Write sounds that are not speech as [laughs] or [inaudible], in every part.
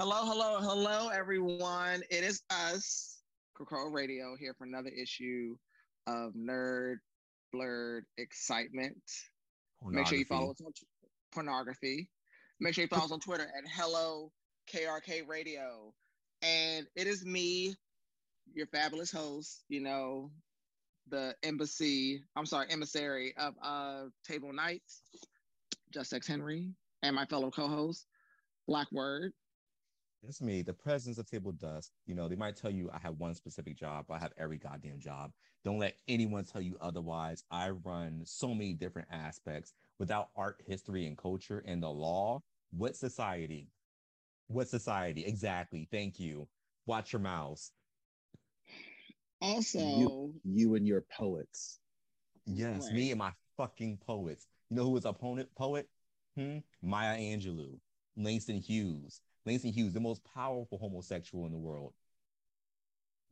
Hello, hello, hello, everyone. It is us, Crow Radio, here for another issue of Nerd Blurred Excitement. Make sure you follow us on t- pornography. Make sure you follow us on Twitter at Hello KRK Radio. And it is me, your fabulous host, you know, the embassy, I'm sorry, emissary of uh, Table Nights, Just X Henry, and my fellow co-host, Black Word. It's me, the presence of Table Dusk. You know, they might tell you I have one specific job, but I have every goddamn job. Don't let anyone tell you otherwise. I run so many different aspects. Without art, history, and culture and the law, what society? What society? Exactly. Thank you. Watch your mouths. Also, you, you and your poets. Yes, Right. me and my fucking poets. You know who was opponent poet? Hmm? Maya Angelou, Langston Hughes. Langston Hughes, the most powerful homosexual in the world.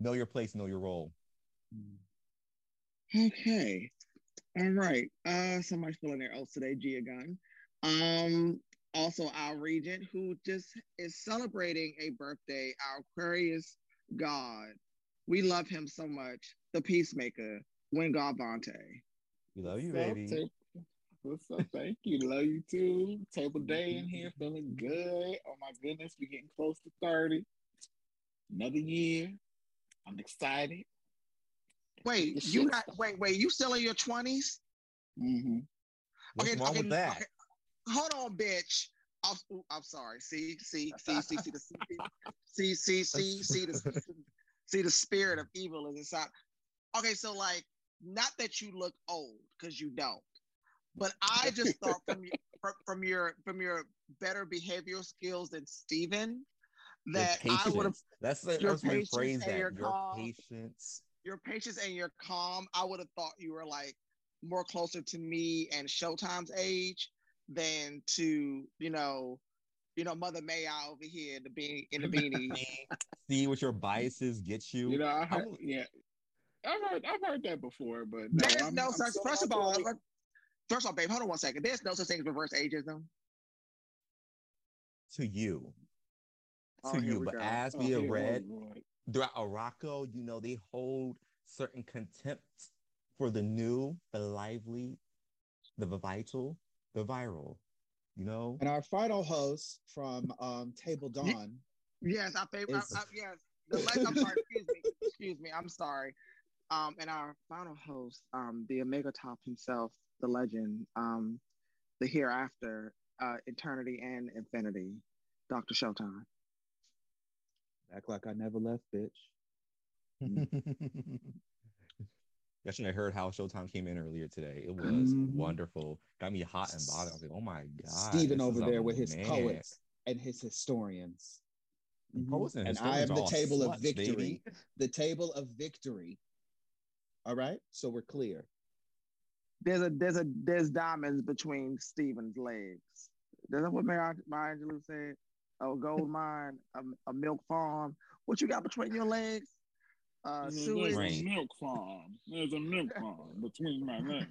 Know your place, know your role. Okay. All right. Uh somebody's filling their oath today, Gia Gunn. Um, also our regent who just is celebrating a birthday, our Aquarius God. We love him so much. The peacemaker, Gwen Galvante. We love you, What's up, baby. Ta- What's up? Thank you. Love you too. Table day in here, feeling good. Oh my goodness, we're getting close to 30. Another year. I'm excited. Wait, This you shit not wait, wait, you still in your 20s? Mm-hmm. What's wrong with that? okay. Hold on, bitch. I'm, I'm sorry. See, see, see, see, see, the, see, see, see, see the, see the spirit of evil is inside. Okay, so like, not that you look old because you don't, but I just [laughs] thought from your from, from your from your better behavioral skills than Steven, that I would have patience. Let's your let's patience rephrase and that. your Your calm. patience. your patience and your calm, I would have thought you were like more closer to me and Showtime's age than to, you know, you know, Mother May I over here in the beanie in the beanie. See, [laughs] see what your biases get you. You know, I heard, was- yeah. I've heard, I've heard that before, but no, There's I'm, no I'm such still first of all, really- let- first of all, babe, hold on one second. There's no such thing as reverse ageism. to you. Oh, To here you. But go. as Oh, we have read Lord, Lord. throughout Arakko, you know, they hold certain contempt for the new, the lively, the vital, the viral. You know? And our final host from um, Table Dawn. Yes, I favor. I, Is- I, yes, the le- I'm sorry. Excuse me. Excuse me. I'm sorry. Um, and our final host, um, the Omega Top himself, the legend, um, the hereafter, uh, eternity and infinity, Doctor Showtime. Act like I never left, bitch. [laughs] Yesterday, I should have heard how Showtime came in earlier today. It was Mhm. wonderful. Got me hot and bothered. I was like, oh my God. Stephen over there with his man. poets and his historians. Mhm. And, And I historians am the all table of victory. baby. The table of victory. All right. So we're clear. There's a there's a there's diamonds between Stephen's legs. Is that what Maya, Maya Angelou said? A gold [laughs] mine, a, a milk farm. What you got between your legs? Uh, There's sewage. a milk farm. There's a milk farm between my legs.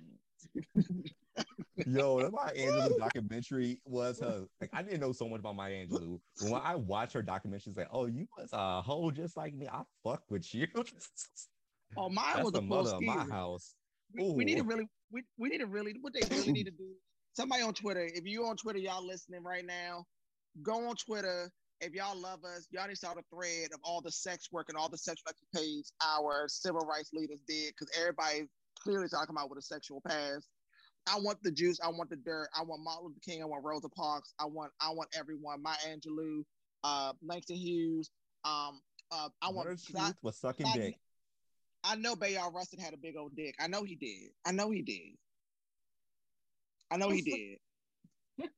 Yo, that Maya [laughs] Angelou documentary was her. Like, I didn't know so much about Maya Angelou. When I watch her documentary, it's like, oh, you was a hoe just like me. I fuck with you. [laughs] Oh, mine That's was the a mother of my house. We, we need to really we, we need to really what they really need to do somebody on twitter if you on twitter y'all listening right now go on twitter if y'all love us y'all need to start a thread of all the sex work and all the sexual escapades our civil rights leaders did because everybody clearly talking about with a sexual past I want the juice. I want the dirt. I want Martin Luther King. I want Rosa Parks. I want I want everyone. My Angelou, uh, Langston Hughes. Um, uh, I want. Her 'cause I- truth was sucking I- dick. I know Bayard Rustin had a big old dick. I know he did. I know he did. I know he did. [laughs]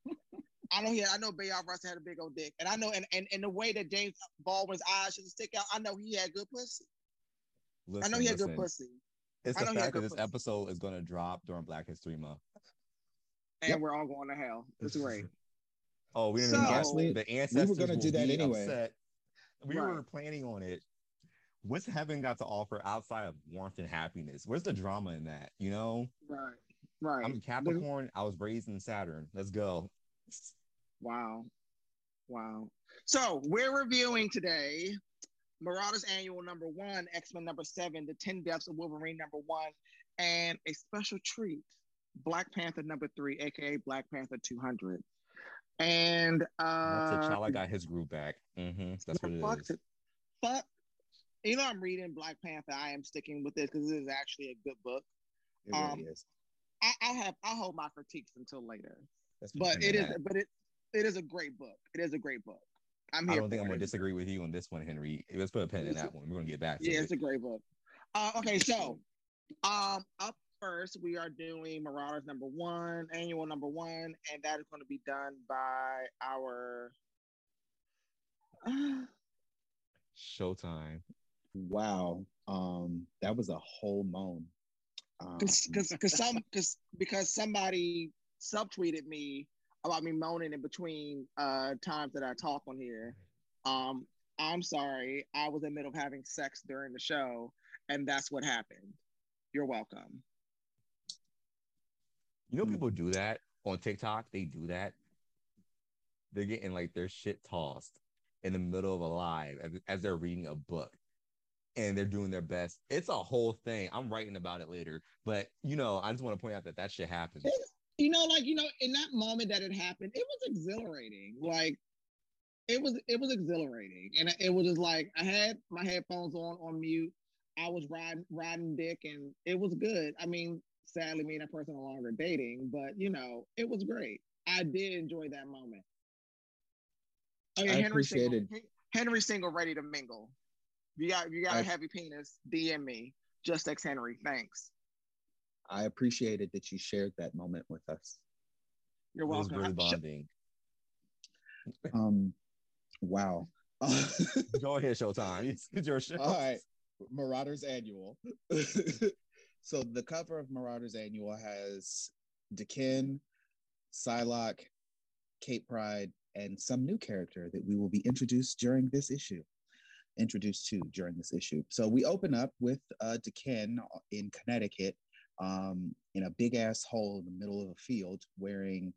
I know he. I know Bayard Rustin had a big old dick, and I know, and and, and the way that James Baldwin's eyes should stick out, I know he had good pussy. Listen, I know he had listen. good pussy, It's I the know he had fact that this pussy. episode is going to drop during Black History Month. and Yep. we're all going to hell. It's great. [laughs] Oh, we didn't So- even Actually, get the ancestors. gonna will do that be anyway. Upset. We Right. were planning on it. What's heaven got to offer outside of warmth and happiness? Where's the drama in that? You know, Right, right. I'm a Capricorn. I was raised in Saturn. Let's go. Wow, wow. So we're reviewing today Marauders Annual number one, X Men number seven, The 10 Deaths of Wolverine number one, and a special treat, Black Panther number three, aka Black Panther 200. And uh, T'Challa got his group back. Mm-hmm. That's what it fuck is. it. Fuck. You know, I'm reading Black Panther. I am sticking with this because it is actually a good book. It really Um, is. I, I have I hold my critiques until later, but it is but it it is a great book. It is a great book. I'm here I don't think for I'm gonna disagree with you on this one, Henry. Let's put a pen in that one. We're going to get back to Yeah, it. it's a great book. Uh, okay, so um, up first we are doing Marauders number one, annual number one, and that is going to be done by our. [sighs] Showtime. Wow. Um, that was a whole moan. Um, because because some [laughs] because because somebody subtweeted me about me moaning in between uh times that I talk on here. Um, I'm sorry, I was in the middle of having sex during the show, and that's what happened. You're welcome. You know, Hmm. people do that on TikTok. They do that. They're getting like their shit tossed in the middle of a live as, as they're reading a book and they're doing their best. It's a whole thing. I'm writing about it later, but you know, I just want to point out that that shit happens. You know, like you know, in that moment that it happened, it was exhilarating. Like it was it was exhilarating, and it was just like I had my headphones on on mute. I was riding riding dick, and it was good. I mean, sadly, me and that person no longer dating, but you know, it was great. I did enjoy that moment. Oh yeah, I Henry Single, Henry Single ready to mingle. If you got if you got a I- heavy penis, DM me. Just ex Henry, thanks. I appreciated that you shared that moment with us. You're It was welcome. really I- sh- bonding. [laughs] Um, wow. [laughs] Go ahead, Showtime. It's, [laughs] it's your show. All right, Marauders Annual. so the cover of Marauders Annual has Daken, Psylocke, Kate Pryde, and some new character that we will be introduced during this issue. Introduced to during this issue. So we open up with uh, Daken in Connecticut, um, in a big ass hole in the middle of a field, wearing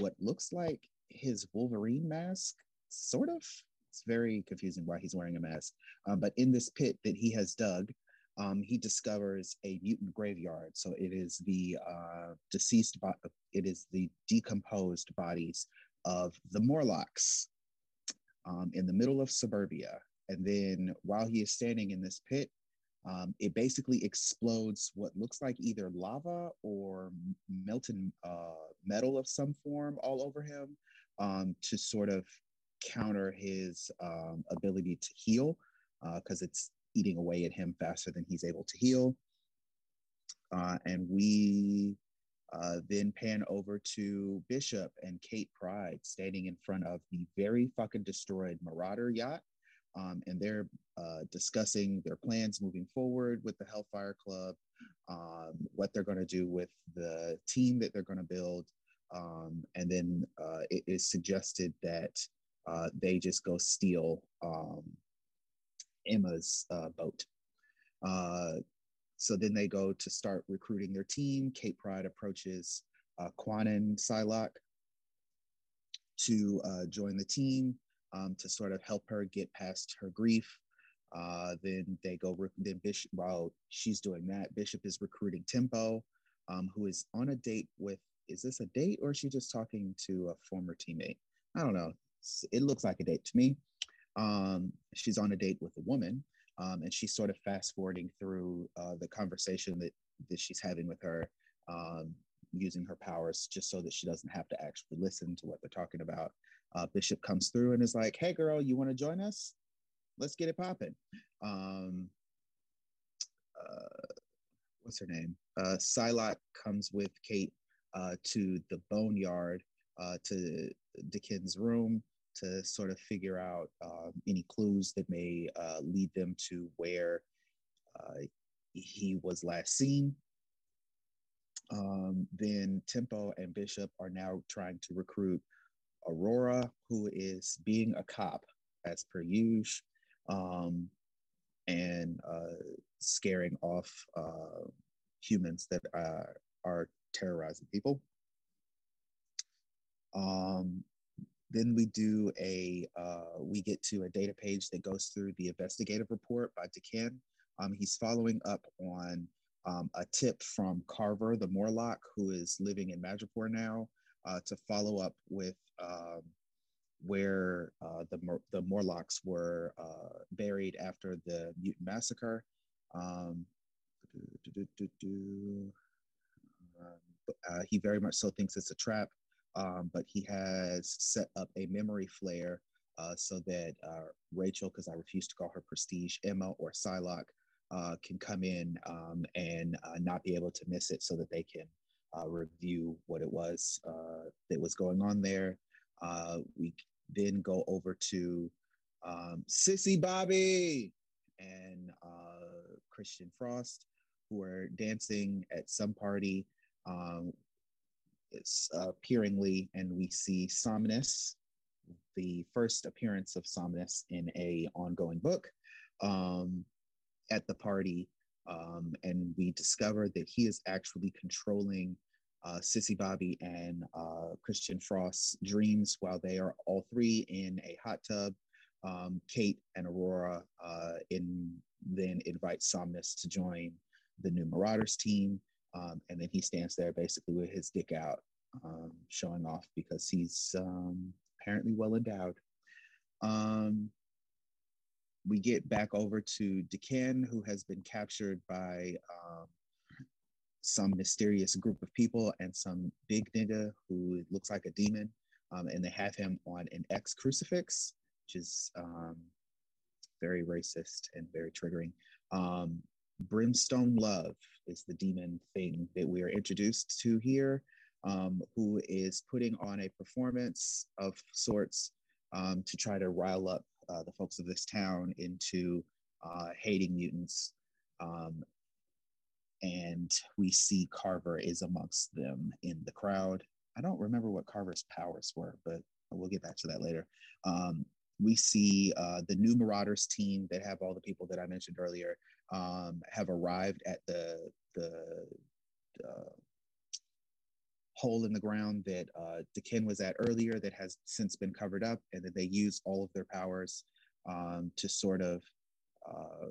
what looks like his Wolverine mask, sort of. It's very confusing why he's wearing a mask. Um, but in this pit that he has dug, um, he discovers a mutant graveyard. So it is the uh, deceased, bo- it is the decomposed bodies of the Morlocks um, in the middle of suburbia. And then while he is standing in this pit, um, it basically explodes what looks like either lava or melted uh, metal of some form all over him um, to sort of counter his um, ability to heal because it's eating away at him faster than he's able to heal. Uh, and we uh, then pan over to Bishop and Kate Pryde standing in front of the very fucking destroyed Marauder yacht. Um, and they're uh, discussing their plans moving forward with the Hellfire Club, um, what they're going to do with the team that they're going to build. Um, and then uh, it is suggested that uh, they just go steal um, Emma's uh, boat. Uh, so then they go to start recruiting their team. Kate Pryde approaches uh, Kwannon Psylocke to uh, join the team um, to sort of help her get past her grief. Uh, then they go, then Bishop, while she's doing that, Bishop is recruiting Tempo, um, who is on a date with, is this a date or is she just talking to a former teammate? I don't know. It looks like a date to me. Um, she's on a date with a woman, um, and she's sort of fast forwarding through uh, the conversation that, that she's having with her, um, using her powers just so that she doesn't have to actually listen to what they're talking about. Uh, Bishop comes through and is like, "Hey, girl, you want to join us? Let's get it popping." Um, uh, what's her name? Uh, Psylocke comes with Kate uh, to the boneyard uh, to Daken's room to sort of figure out um, any clues that may uh, lead them to where uh, he was last seen. Um, then Tempo and Bishop are now trying to recruit Aurora, who is being a cop as per usual, um, and uh, scaring off uh, humans that uh, are terrorizing people. Um, then we do a uh, we get to a data page that goes through the investigative report by Daken. Um, he's following up on um, a tip from Carver, the Morlock, who is living in Madripoor now, uh, to follow up with um, where uh, the the Morlocks were uh, buried after the mutant massacre. Um, uh, he very much so thinks it's a trap, um, but he has set up a memory flare uh, so that uh, Rachel, because I refuse to call her Prestige, Emma, or Psylocke, can come in um, and not be able to miss it so that they can uh, review what it was uh, that was going on there. Uh, we then go over to um, Sissy Bobby and uh, Christian Frost, who are dancing at some party. Um, it's appearingly, and we see Somnus, the first appearance of Somnus in a ongoing book. Um, at the party, um, and we discover that he is actually controlling uh, Sissy Bobby and uh, Christian Frost's dreams while they are all three in a hot tub. Um, Kate and Aurora uh, in, then invite Somnus to join the new Marauders team. Um, and then he stands there basically with his dick out, um, showing off because he's um, apparently well endowed. Um, we get back over to Daken, who has been captured by um, some mysterious group of people and some big nigga who looks like a demon. Um, and they have him on an X crucifix, which is um, very racist and very triggering. Um, Brimstone Love is the demon thing that we are introduced to here, um, who is putting on a performance of sorts um, to try to rile up uh, the folks of this town into uh, hating mutants. And we see Carver is amongst them in the crowd. I don't remember what Carver's powers were, but we'll get back to that later. Um, we see uh, the new Marauders team that have all the people that I mentioned earlier um, have arrived at the the uh, hole in the ground that uh, Daken was at earlier that has since been covered up, and that they use all of their powers um, to sort of uh,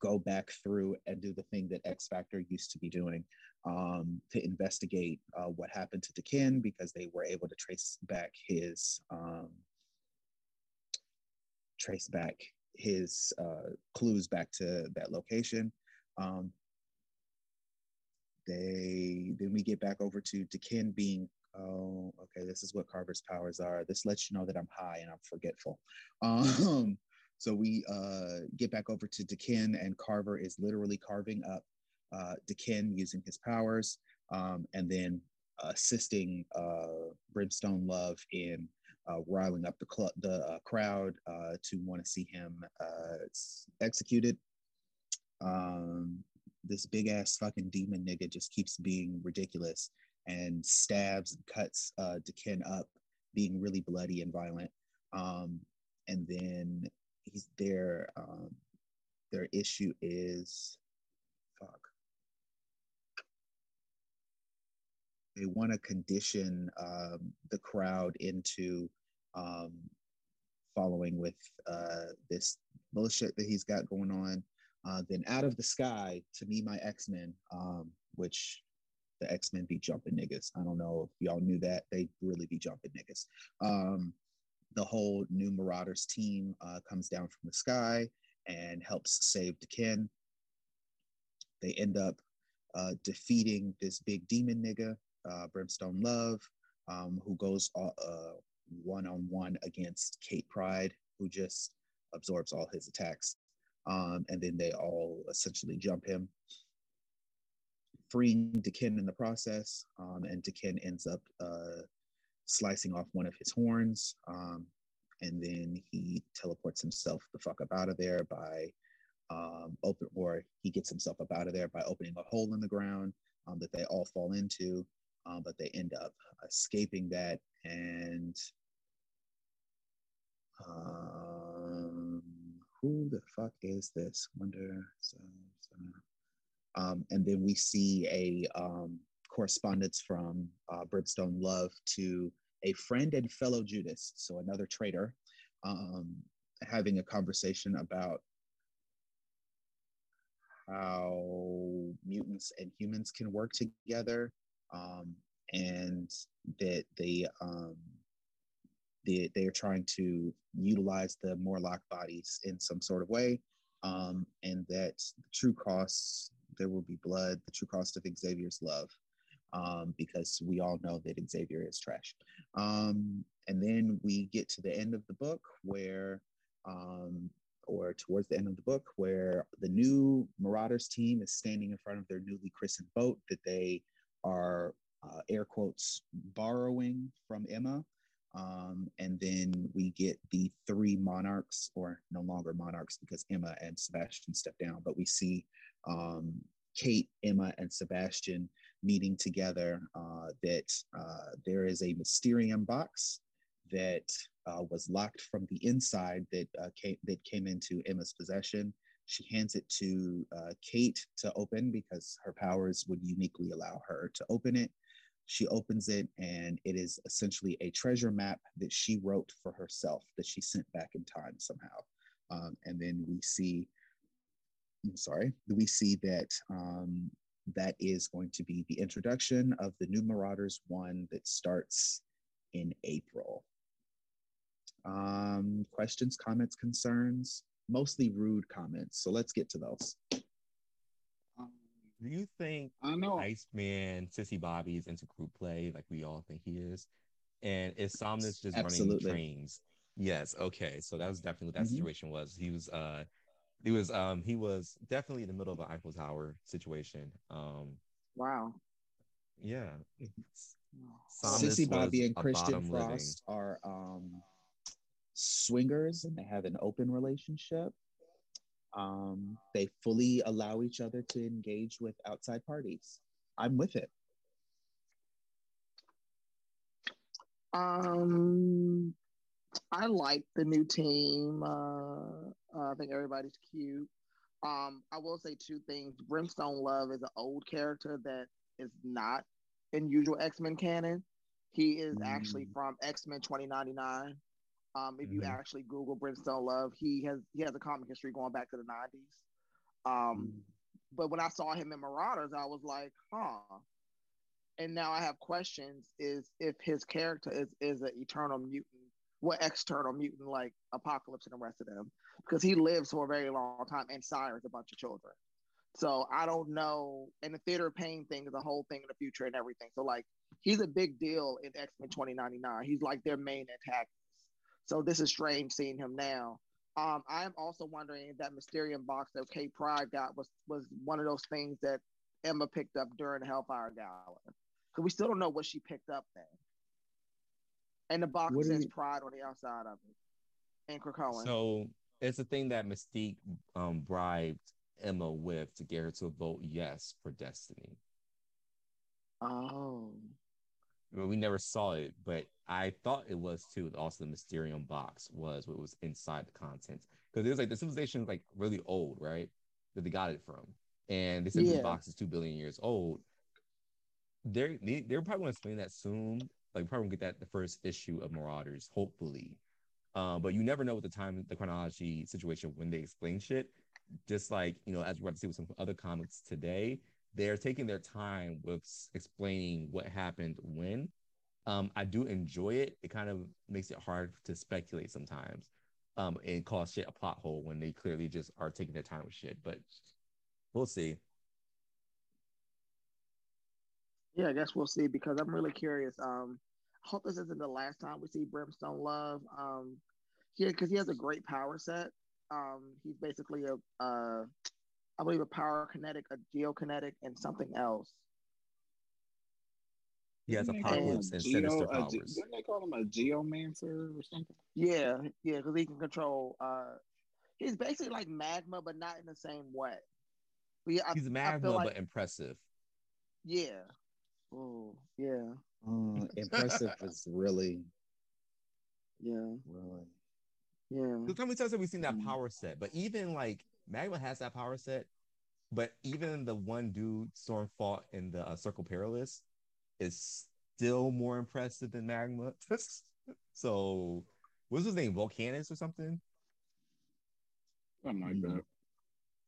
go back through and do the thing that X Factor used to be doing um, to investigate uh, what happened to Daken because they were able to trace back his um, trace back his uh, clues back to that location. Um, they then we get back over to Daken being oh okay this is what Carver's powers are. This lets you know that I'm high and I'm forgetful. [laughs] Um, so we uh, get back over to Daken and Carver is literally carving up uh, using his powers um, and then assisting uh, Brimstone Love in uh, riling up the cl- the uh, crowd uh, to want to see him executed. Um, this big ass fucking demon nigga just keeps being ridiculous and stabs and cuts uh, up, being really bloody and violent. Um, and then he's there. Um, their issue is, fuck. They want to condition um, the crowd into um, following with uh, this bullshit that he's got going on. Uh, then out of the sky to me, my X Men, um, which the X Men be jumping niggas. I don't know if y'all knew that they really be jumping niggas. Um, the whole new Marauders team uh, comes down from the sky and helps save Daken. They end up uh, defeating this big demon nigga, uh, Brimstone Love, um, who goes one on one against Kate Pryde, who just absorbs all his attacks um, and then they all essentially jump him, freeing Daken in the process. Um, and Daken ends up uh, slicing off one of his horns, um, and then he teleports himself the fuck up out of there by um, open, or he gets himself up out of there by opening a hole in the ground um, that they all fall into. Um, but they end up escaping that and um, who the fuck is this? Wonder. So, so. Um, and then we see a um, correspondence from uh, Brimstone Love to a friend and fellow Judas, so another traitor, um, having a conversation about how mutants and humans can work together, um, and that they um, they they are trying to utilize the Morlock bodies in some sort of way, um, and that the true costs there will be blood, the true cost of Xavier's love, um, because we all know that Xavier is trash. Um, and then we get to the end of the book where um, or towards the end of the book, where the new Marauders team is standing in front of their newly christened boat that they are, uh, air quotes, borrowing from Emma. Um, and then we get the three monarchs, or no longer monarchs because Emma and Sebastian step down, but we see um, Kate, Emma, and Sebastian meeting together. Uh, that uh, there is a Mysterium box that uh, was locked from the inside that uh, came, that came into Emma's possession. She hands it to uh, Kate to open because her powers would uniquely allow her to open it. She opens it, and it is essentially a treasure map that she wrote for herself that she sent back in time somehow. Um, and then we see, I'm sorry, we see that um, that is going to be the introduction of the new Marauders one that starts in April. Um, questions, comments, concerns, mostly rude comments. So let's get to those. Um, Do you think I know Iceman, Sissy Bobby is into group play like we all think he is? And is Somnus just Absolutely. running trains? Yes. Okay. So that was definitely what that Mhm. situation was. He was uh he was um he was definitely in the middle of an Eiffel Tower situation. Um Wow. yeah. Somnus Sissy Bobby and Christian bottom living. Frost are um, swingers and they have an open relationship. Um, they fully allow each other to engage with outside parties. I'm with it. Um, I like the new team. Uh, I think everybody's cute. Um, I will say two things. Brimstone Love is an old character that is not in usual X Men canon. He is actually Mm. from X Men 2099. Um, if you Mhm. actually Google Brimstone Love, he has he has a comic history going back to the 90s. Um, but when I saw him in Marauders, I was like, huh. And now I have questions: is if his character is is an eternal mutant, what external mutant like Apocalypse and the rest of them? Because he lives for a very long time and sires a bunch of children. So I don't know. And the theater pain thing is a whole thing in the future and everything. So like he's a big deal in X Men 2099. He's like their main antagonist. So this is strange seeing him now. Um, I am also wondering if that Mysterium box that Kate Pryde got was was one of those things that Emma picked up during the Hellfire Gala. Because we still don't know what she picked up then. And the box What says you- Pride on the outside of it. And Krakoan. So it's a thing that Mystique um bribed Emma with to get her to vote yes for Destiny. oh. Well, we never saw it, but I thought it was too. Also, the Mysterium box was what was inside the contents because it was like the civilization is like really old, right? That they got it from, and they said Yeah. this box is two billion years old. They're they, they're probably going to explain that soon. Like probably gonna get that the first issue of Marauders, hopefully. Um, but you never know what the time, the chronology situation when they explain shit. Just like you know, as we're about to see with some other comics today, they're taking their time with explaining what happened when. Um, I do enjoy it. It kind of makes it hard to speculate sometimes, um, and call shit a plot hole when they clearly just are taking their time with shit. But we'll see. Yeah, I guess we'll see because I'm really curious. Um, hope this isn't the last time we see Brimstone Love. Um, yeah, because he has a great power set. Um, he's basically a, uh, I believe a power kinetic, a geokinetic, and something else. He has Didn't they call him apocalypse a and geo- sinister a ge- Didn't they call him a geomancer or something? Yeah, yeah, because he can control. Uh, he's basically like magma, but not in the same way. But yeah, I, He's I magma, feel like but impressive. yeah. Oh yeah, Uh, [laughs] impressive is really, yeah, really. yeah. Look how many times have we seen that Mm. power set? But even like Magma has that power set, but even the one dude Storm fought in the uh, Circle Perilous is still more impressive than Magma. [laughs] so, what's his name? Volcanus or something? Something like that.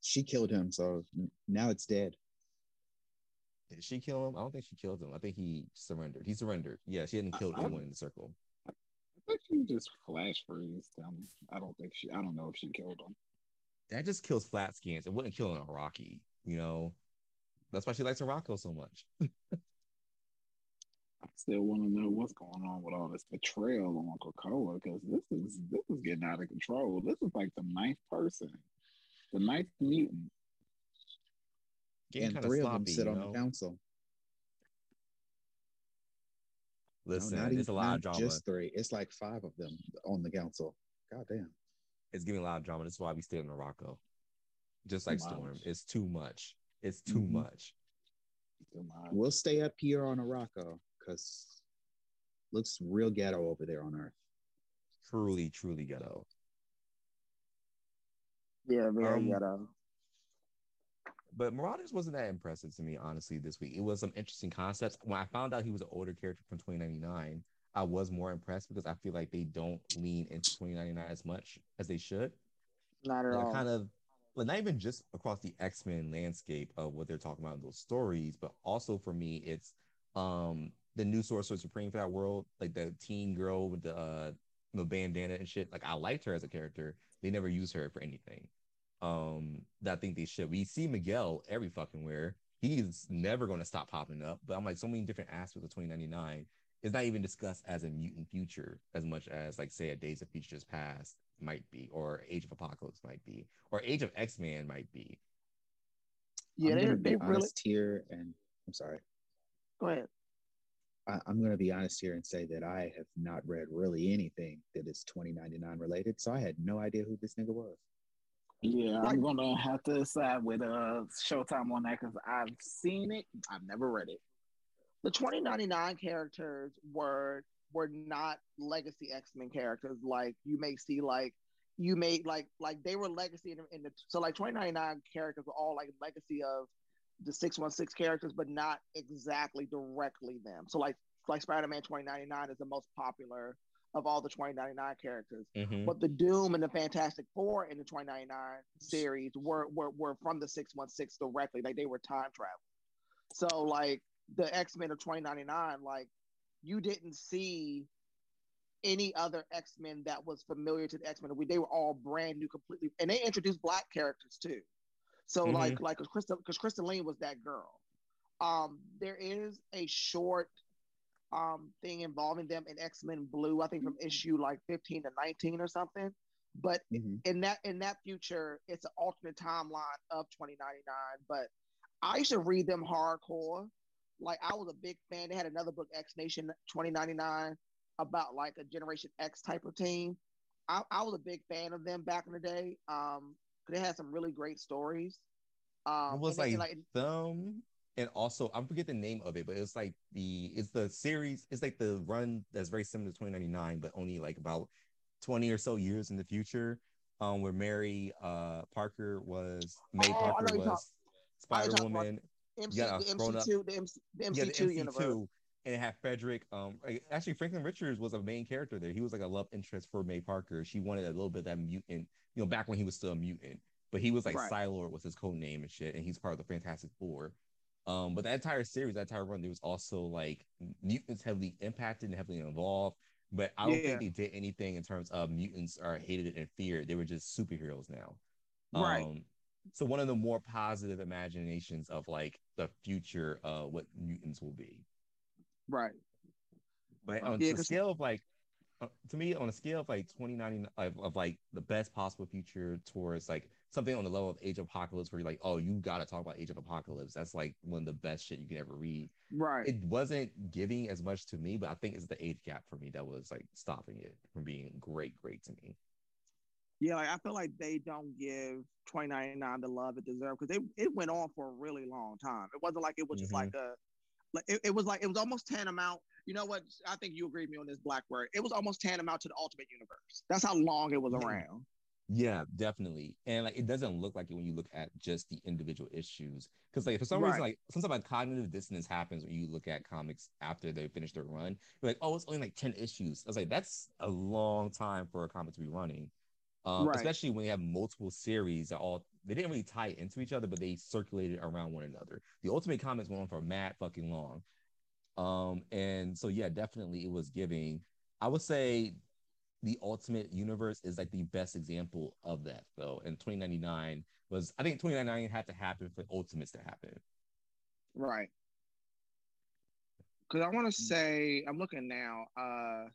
She killed him, so now it's dead. Did she kill him? I don't think she killed him. I think he surrendered. He surrendered. Yeah, she hadn't killed I, anyone I, in the circle. I think she just flash freezed him. I don't think she. I don't know if she killed him. That just kills flat skins. It wouldn't kill an Arakkii. You know, that's why she likes Arakko so much. [laughs] I still want to know what's going on with all this betrayal on Krakoa because this is this is getting out of control. This is like the ninth person, the ninth mutant. Getting and three of them sit on know? the council. Listen, no, it's a lot of drama. Just three. It's like five of them on the council. God damn. It's giving a lot of drama. That's why we stay in Arakko. Just like Storm. It's too much. It's too mm-hmm. much. We'll stay up here on Arakko because looks real ghetto over there on Earth. Truly, truly ghetto. Yeah, very um, ghetto. But Marauders wasn't that impressive to me, honestly, this week. It was some interesting concepts. When I found out he was an older character from 2099, I was more impressed because I feel like they don't lean into 2099 as much as they should. Not at all. Kind of but not even just across the X-Men landscape of what they're talking about in those stories, but also for me, it's um the new Sorcerer Supreme for that world, like the teen girl with the uh the bandana and shit. Like I liked her as a character. They never use her for anything. Um, that I think they should. We see Miguel every fucking where. He's never going to stop popping up. But I'm like so many different aspects of 2099 is not even discussed as a mutant future as much as like say a Days of Futures Past might be, or Age of Apocalypse might be, or Age of X Men might be. Yeah, I'm they, they really here, and I'm sorry. Go ahead. I, am going to be honest here and say that I have not read really anything that is 2099 related, so I had no idea who this nigga was. Yeah, I'm gonna have to side with uh Showtime on that because I've seen it, I've never read it. The 2099 characters were were not legacy X Men characters like you may see like you may like like they were legacy in, in the so like 2099 characters were all like legacy of the 616 characters, but not exactly directly them. So like like Spider-Man 2099 is the most popular of all the 2099 characters. Mm-hmm. But the Doom and the Fantastic Four in the 2099 series were, were were from the 616 directly. Like they were time travel. So like the X-Men of 2099, like you didn't see any other X Men that was familiar to the X Men. They were all brand new, completely, and they introduced black characters too. So mm-hmm. like like because because Krystalin was that girl. Um, there is a short um thing involving them in X Men Blue. I think from issue like fifteen to nineteen or something. But mm-hmm. in that in that future, it's an alternate timeline of 2099. But I used to read them hardcore like I was a big fan. They had another book, X Nation 2099, about like a Generation X type of team. I, I was a big fan of them back in the day. Um, they had some really great stories. Um, it was like, like them, and also I forget the name of it, but it's like the it's the series. It's like the run that's very similar to 2099, but only like about 20 or so years in the future. Um, where Mary uh Parker was May oh, Parker was Spider Woman. MC, the MC2, the, MC, the MC2 yeah, the MC2 universe. And it had Frederick. Um, actually, Franklin Richards was a main character there. He was like a love interest for May Parker. She wanted a little bit of that mutant, you know, back when he was still a mutant. But he was like right. Psylord was his code name and shit, and he's part of the Fantastic Four. Um, but that entire series, that entire run, there was also like mutants heavily impacted and heavily involved. But I don't yeah. think they did anything in terms of mutants are hated and feared. They were just superheroes now. Right. Um, so one of the more positive imaginations of like the future uh what mutants will be right but on yeah, the scale of like uh, to me on a scale of like 2099 of, of, like the best possible future towards like something on the level of age of apocalypse where you're like oh you gotta talk about age of apocalypse that's like one of the best shit you can ever read right it wasn't giving as much to me but i think it's the age gap for me that was like stopping it from being great great to me yeah, like I feel like they don't give 2099 the love it deserves because they it went on for a really long time. It wasn't like it was just mm-hmm. like a like it, it was like it was almost tantamount. You know what? I think you agree with me on this black word. It was almost tantamount to the ultimate universe. That's how long it was around. Yeah, definitely. And like it doesn't look like it when you look at just the individual issues. Because like for some right. reason, like sometimes like cognitive dissonance happens when you look at comics after they finish their run. You're like, oh, it's only like 10 issues. I was like, that's a long time for a comic to be running. Um, right. especially when they have multiple series that all they didn't really tie into each other, but they circulated around one another. The Ultimate Comics went on for mad fucking long. Um, and so yeah, definitely it was giving. I would say the Ultimate Universe is like the best example of that, though. And 2099 was, I think 2099 had to happen for Ultimates to happen. Right. Because I want to say, I'm looking now. Uh,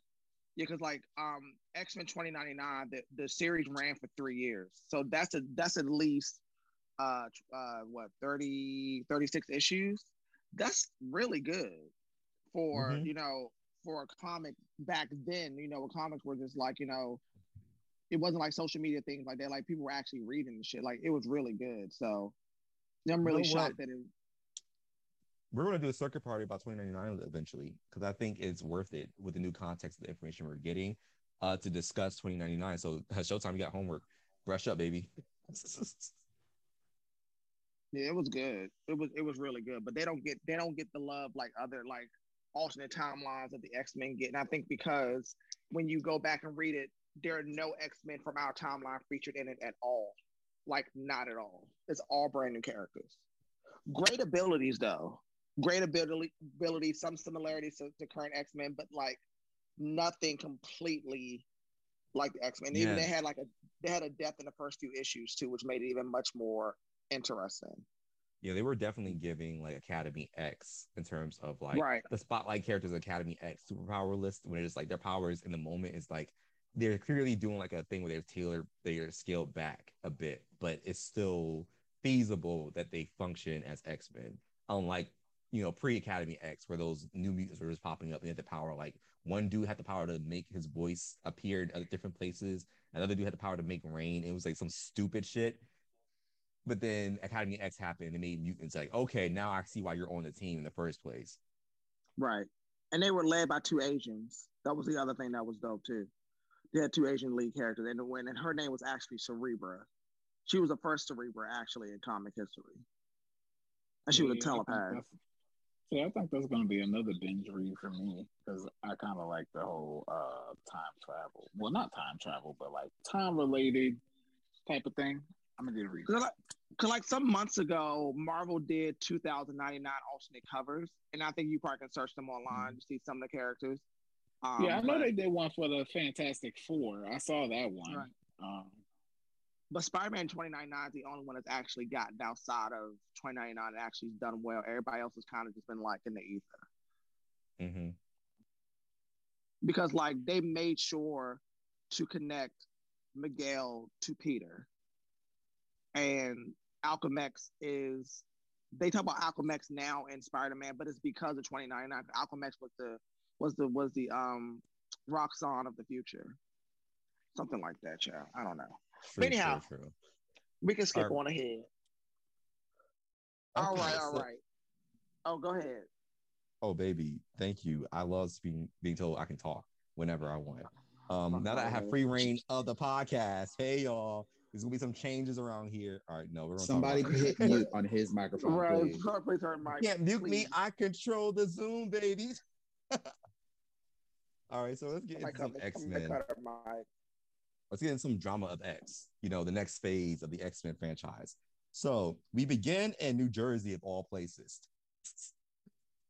yeah, because like um X Men 2099, the, the series ran for three years, so that's a that's at least uh uh what 30 36 issues. That's really good for mm-hmm. you know for a comic back then, you know, comics were just like, you know, it wasn't like social media things like that. Like people were actually reading the shit. Like it was really good. So I'm really you know shocked that it. We're going to do a circuit party about 2099 eventually because I think it's worth it with the new context of the information we're getting uh, to discuss 2099. So, [laughs] Showtime, you got homework. Brush up, baby. [laughs] yeah, it was good. It was it was really good. But they don't get they don't get the love like other like alternate timelines that the X Men get. And I think because when you go back and read it, there are no X Men from our timeline featured in it at all. Like, not at all. It's all brand new characters. Great abilities, though. Great ability, ability some similarities to, to current X Men, but like nothing completely like the X Men. Yeah. Even they had like a they had a death in the first few issues too, which made it even much more interesting yeah, they were definitely giving like Academy X in terms of like right. the spotlight characters Academy X superpower list when it's like their powers in the moment is like they're clearly doing like a thing where they've tailored they're scaled back a bit, but it's still feasible that they function as X-Men. Unlike, you know, pre-Academy X, where those new mutants were just popping up and had the power like one dude had the power to make his voice appear at different places, another dude had the power to make rain. It was like some stupid shit but then Academy X happened and made mutants like, okay, now I see why you're on the team in the first place. Right. And they were led by two Asians. That was the other thing that was dope too. They had two Asian lead characters, and when and her name was actually Cerebra. She was the first Cerebra actually in comic history, and she yeah, was a telepath. See, I think that's going to be another binge read for me because I kind of like the whole uh, time travel. Well, not time travel, but like time related type of thing. I'm gonna get a read. Cause like, cause like some months ago, Marvel did 2099 alternate covers, and I think you probably can search them online mm-hmm. to see some of the characters. Um, yeah, I know but, they did one for the Fantastic Four. I saw that one. Right. Um, but Spider-Man 2099 is the only one that's actually gotten outside of 2099 and actually done well. Everybody else has kind of just been like in the ether. Mm-hmm. Because like they made sure to connect Miguel to Peter and Alchemax is they talk about Alchemax now in Spider-Man, but it's because of 2099. Alchemax was the was the was the um Roxxon of the future. Something like that, yeah. I don't know. True, anyhow, true, true. we can skip on ahead. Okay, all right, all so, right. Oh, go ahead. Oh, baby, thank you. I love being being told I can talk whenever I want. Um, now that I have free reign of the podcast, hey y'all, there's gonna be some changes around here. All right, no, we're somebody hit mute [laughs] on his microphone. Right, please. [laughs] please turn mic. Can't mute please. me. I control the Zoom, babies. [laughs] All right, so let's get into some X Men. Let's get into some drama of X. You know, the next phase of the X Men franchise. So we begin in New Jersey, of all places.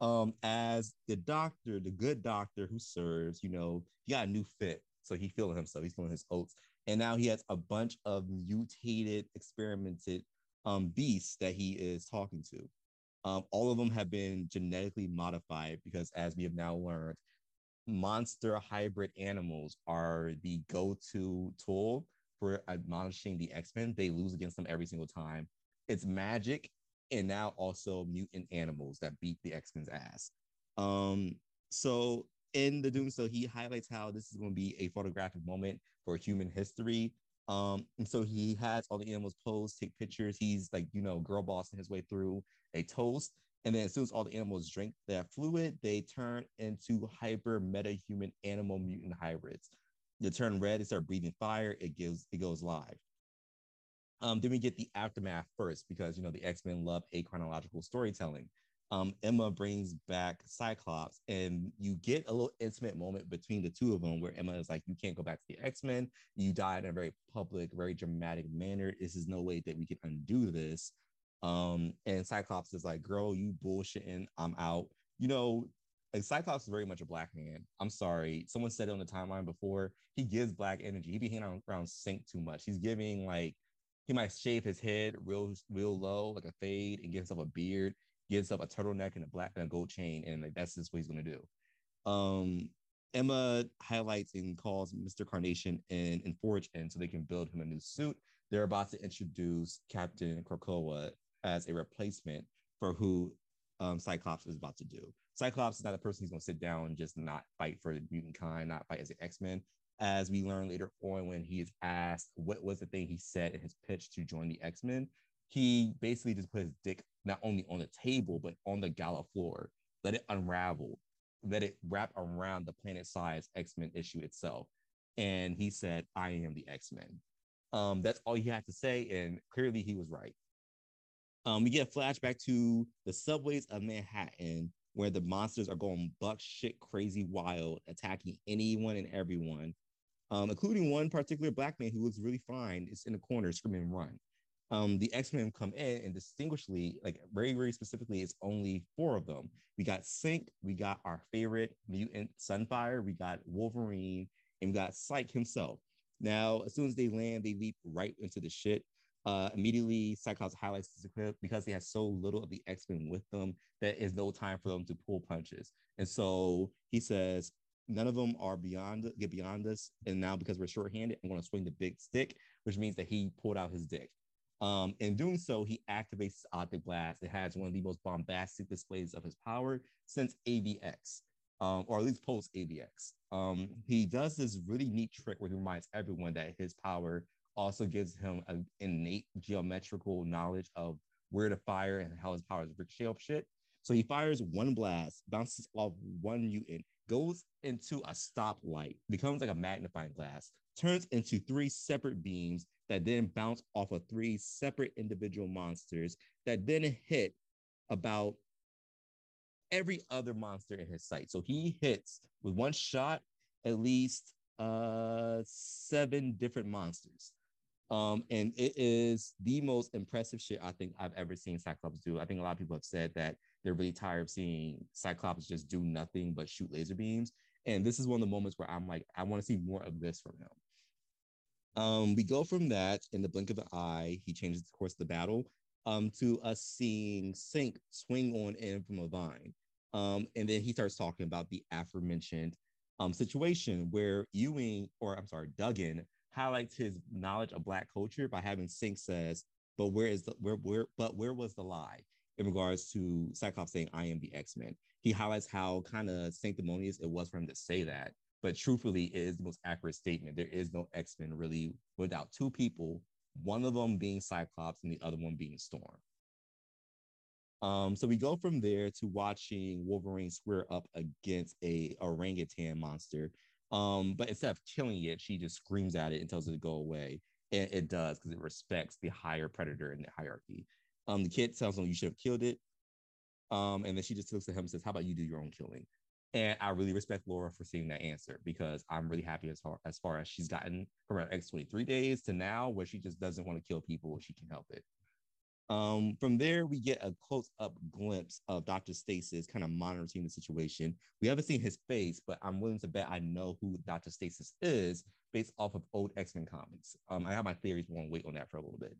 Um, as the doctor, the good doctor who serves, you know, he got a new fit, so he feeling himself. He's feeling his oats and now he has a bunch of mutated, experimented um, beasts that he is talking to. Um, all of them have been genetically modified because, as we have now learned, monster hybrid animals are the go-to tool for admonishing the X-Men. They lose against them every single time. It's magic and now also mutant animals that beat the X-Men's ass. Um, so in the Doom, so he highlights how this is going to be a photographic moment for human history. Um, and so he has all the animals pose, take pictures. He's like, you know, girl bossing his way through a toast. And then as soon as all the animals drink that fluid, they turn into hyper meta human animal mutant hybrids. they turn red, they start breathing fire, it gives it goes live. Um, then we get the aftermath first because you know the X-Men love a chronological storytelling. Um, Emma brings back Cyclops, and you get a little intimate moment between the two of them where Emma is like, You can't go back to the X Men. You died in a very public, very dramatic manner. This is no way that we can undo this. Um, and Cyclops is like, Girl, you bullshitting. I'm out. You know, Cyclops is very much a black man. I'm sorry. Someone said it on the timeline before. He gives black energy. He be hanging around sync too much. He's giving like he might shave his head real real low, like a fade, and give himself a beard, gives up a turtleneck and a black and a gold chain, and like that's just what he's gonna do. Um, Emma highlights and calls Mr. Carnation and, and Forge in so they can build him a new suit. They're about to introduce Captain Krakoa as a replacement for who um, Cyclops is about to do. Cyclops is not a person who's going to sit down and just not fight for the mutant kind, not fight as an X Men. As we learn later on, when he is asked what was the thing he said in his pitch to join the X Men, he basically just put his dick not only on the table but on the gala floor, let it unravel, let it wrap around the planet-sized X Men issue itself, and he said, "I am the X Men." Um, that's all he had to say, and clearly he was right. Um, we get a flashback to the subways of Manhattan where the monsters are going buck shit crazy wild, attacking anyone and everyone, um, including one particular black man who looks really fine. Is in the corner screaming "Run!" Um, the X Men come in and distinguishedly, like very, very specifically, it's only four of them. We got Synch, we got our favorite mutant Sunfire, we got Wolverine, and we got Cyke himself. Now, as soon as they land, they leap right into the shit. Uh, immediately, Cyclops highlights this equip because they have so little of the X Men with them that is no time for them to pull punches. And so he says, None of them are beyond get beyond us. And now, because we're shorthanded, I'm going to swing the big stick, which means that he pulled out his dick. Um, in doing so, he activates Optic Blast. It has one of the most bombastic displays of his power since AVX, um, or at least post AVX. Um, he does this really neat trick where he reminds everyone that his power also gives him an innate geometrical knowledge of where to fire and how his powers ricochet up shit. So he fires one blast, bounces off one mutant, goes into a stoplight, becomes like a magnifying glass, turns into three separate beams that then bounce off of three separate individual monsters that then hit about every other monster in his sight. So he hits with one shot at least uh seven different monsters. Um, and it is the most impressive shit I think I've ever seen Cyclops do. I think a lot of people have said that they're really tired of seeing Cyclops just do nothing but shoot laser beams. And this is one of the moments where I'm like, I want to see more of this from him. Um, we go from that in the blink of an eye, he changes the course of the battle um, to us seeing Synch swing on in from a vine. Um, and then he starts talking about the aforementioned um, situation where Ewing, or I'm sorry, Duggan highlights his knowledge of Black culture by having Synch says, "But where is the where where but where was the lie?" In regards to Cyclops saying, "I am the X Men," he highlights how kind of sanctimonious it was for him to say that. But truthfully, it is the most accurate statement. There is no X Men really without two people, one of them being Cyclops and the other one being Storm. Um, so we go from there to watching Wolverine square up against a orangutan monster um, but instead of killing it, she just screams at it and tells it to go away. And it does because it respects the higher predator in the hierarchy. Um, the kid tells him you should have killed it. Um, and then she just looks at him and says, How about you do your own killing? And I really respect Laura for seeing that answer because I'm really happy as far as far as she's gotten from her X23 days to now where she just doesn't want to kill people if she can help it. Um, from there, we get a close up glimpse of Dr. Stasis kind of monitoring the situation. We haven't seen his face, but I'm willing to bet I know who Dr. Stasis is based off of old X Men comics. Um, I have my theories, but to wait on that for a little bit.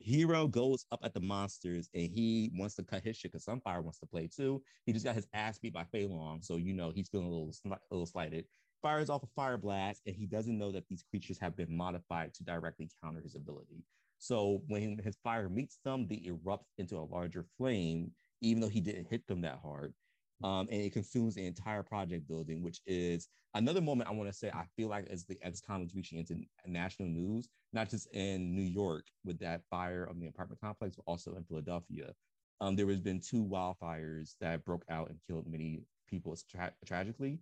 Shiro goes up at the monsters and he wants to cut his shit because Sunfire wants to play too. He just got his ass beat by Fei Long, so you know he's feeling a little, a little slighted. Fires off a fire blast, and he doesn't know that these creatures have been modified to directly counter his ability. So when his fire meets them, they erupt into a larger flame, even though he didn't hit them that hard. Um, and it consumes the entire project building, which is another moment I want to say I feel like as the XCOM is reaching into national news, not just in New York with that fire of the apartment complex, but also in Philadelphia. Um, there has been two wildfires that broke out and killed many people tra- tragically.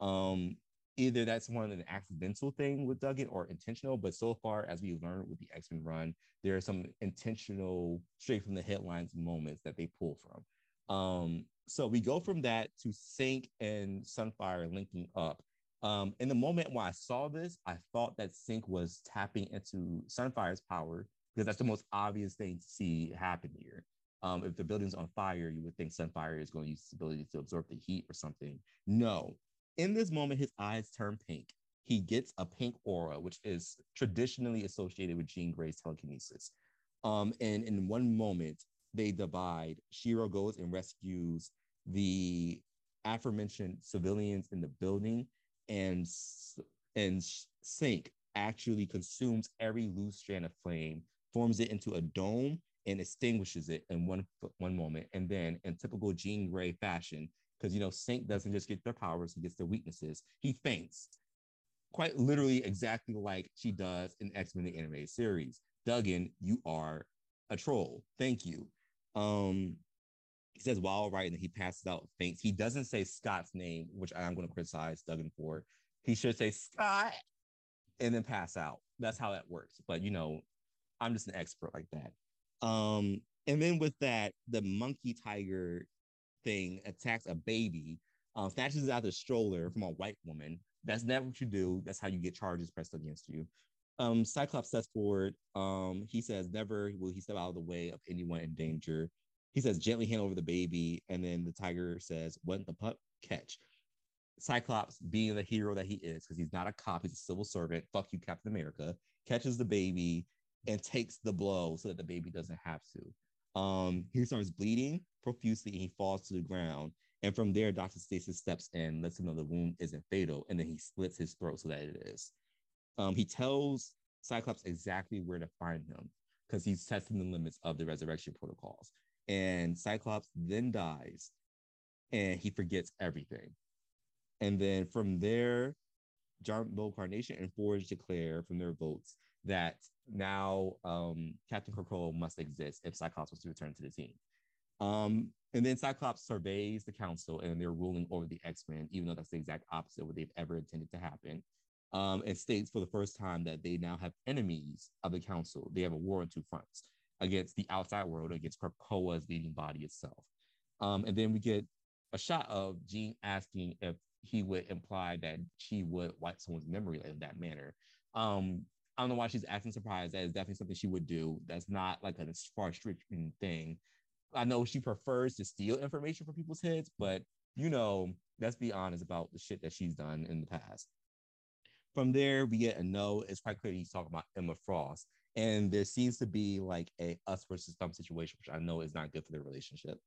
Um, either that's one of an accidental thing with Duggan or intentional. But so far, as we've learned with the X Men run, there are some intentional, straight from the headlines moments that they pull from. Um, so we go from that to Synch and Sunfire linking up. Um, in the moment when I saw this, I thought that Synch was tapping into Sunfire's power because that's the most obvious thing to see happen here. Um, if the building's on fire, you would think Sunfire is going to use its ability to absorb the heat or something. No, in this moment, his eyes turn pink. He gets a pink aura, which is traditionally associated with Jean Grey's telekinesis. Um, and in one moment, they divide. Shiro goes and rescues the aforementioned civilians in the building, and and Synch actually consumes every loose strand of flame, forms it into a dome, and extinguishes it in one one moment. And then, in typical Jean Grey fashion, because you know Synch doesn't just get their powers, he gets their weaknesses. He faints, quite literally exactly like she does in X Men the animated series. Duggan, you are a troll. Thank you. Um, he says while writing he passes out faints. He doesn't say Scott's name, which I'm going to criticize Duggan for. He should say Scott and then pass out. That's how that works. But you know, I'm just an expert like that. Um, and then with that, the monkey tiger thing attacks a baby, um, snatches out the stroller from a white woman. That's not what you do. That's how you get charges pressed against you. Um, Cyclops steps forward. Um, he says, Never will he step out of the way of anyone in danger. He says, Gently hand over the baby. And then the tiger says, What the pup catch? Cyclops, being the hero that he is, because he's not a cop, he's a civil servant. Fuck you, Captain America. Catches the baby and takes the blow so that the baby doesn't have to. Um, he starts bleeding profusely and he falls to the ground. And from there, Dr. Stasis steps in, lets him know the wound isn't fatal, and then he slits his throat so that it is. Um, he tells Cyclops exactly where to find him because he's testing the limits of the resurrection protocols. And Cyclops then dies and he forgets everything. And then from there, Jumbo Carnation and Forge declare from their votes that now um, Captain Krakoa must exist if Cyclops was to return to the team. Um, and then Cyclops surveys the council and they're ruling over the X Men, even though that's the exact opposite of what they've ever intended to happen um, and states for the first time that they now have enemies of the council. They have a war on two fronts against the outside world, against Krakoa's leading body itself. Um, and then we get a shot of Jean asking if he would imply that she would wipe someone's memory in that manner. Um, I don't know why she's acting surprised. That is definitely something she would do. That's not like a far stretching thing. I know she prefers to steal information from people's heads, but you know, let's be honest about the shit that she's done in the past. From there, we get a no. It's quite clear he's talking about Emma Frost. And there seems to be like a us versus them situation, which I know is not good for their relationship.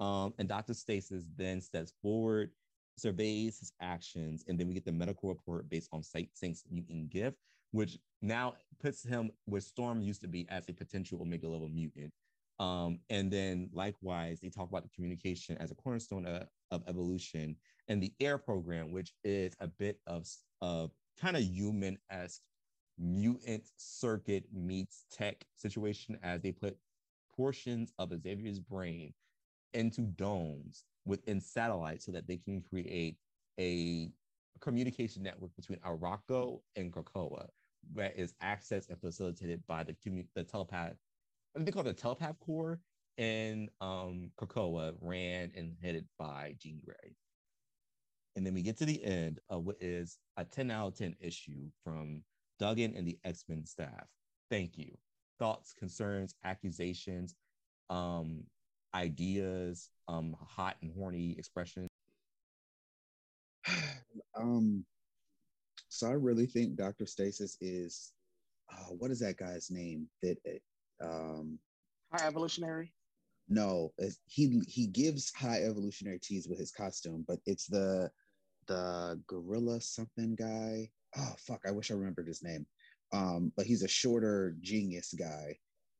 Um, and Dr. Stasis then steps forward, surveys his actions, and then we get the medical report based on Synch's mutant gift, which now puts him where Storm used to be as a potential Omega level mutant. Um, and then likewise, they talk about the communication as a cornerstone of, of evolution and the air program, which is a bit of, of kind of human esque mutant circuit meets tech situation as they put portions of Xavier's brain into domes within satellites so that they can create a communication network between Arakko and Krakoa that is accessed and facilitated by the, the telepath. I think they call it the telepath core, and um, Krakoa ran and headed by Jean Grey. And then we get to the end of what is a 10 out of 10 issue from Duggan and the X Men staff. Thank you. Thoughts, concerns, accusations, um, ideas, um, hot and horny expressions. [sighs] um, so I really think Dr. Stasis is, uh, what is that guy's name? That um, High Evolutionary. No, he he gives high evolutionary teas with his costume, but it's the the gorilla something guy. Oh fuck, I wish I remembered his name. Um, but he's a shorter genius guy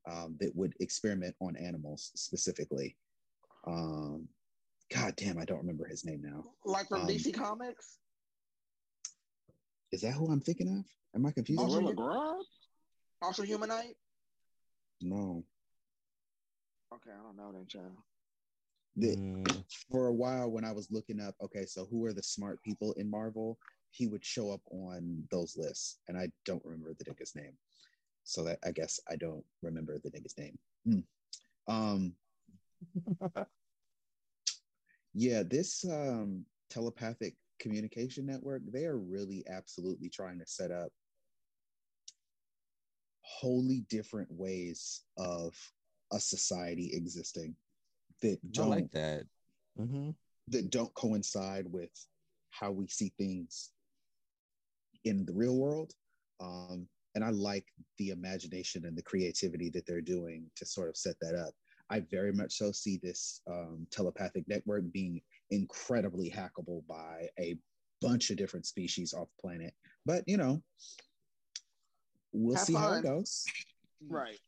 um, that would experiment on animals specifically. Um, God damn, I don't remember his name now. Like from um, DC Comics. Is that who I'm thinking of? Am I confused? Also, also Humanite. No. Okay, I don't know then, child that mm. for a while when I was looking up, okay, so who are the smart people in Marvel? he would show up on those lists, and I don't remember the nigga's name. So that I guess I don't remember the nigga's name. Hmm. Um, [laughs] yeah, this um, telepathic communication network, they are really absolutely trying to set up wholly different ways of a society existing that don't I like that. Mm-hmm. that don't coincide with how we see things in the real world. Um, and I like the imagination and the creativity that they're doing to sort of set that up. I very much so see this um, telepathic network being incredibly hackable by a bunch of different species off planet. But you know, we'll Have see how it goes. Right.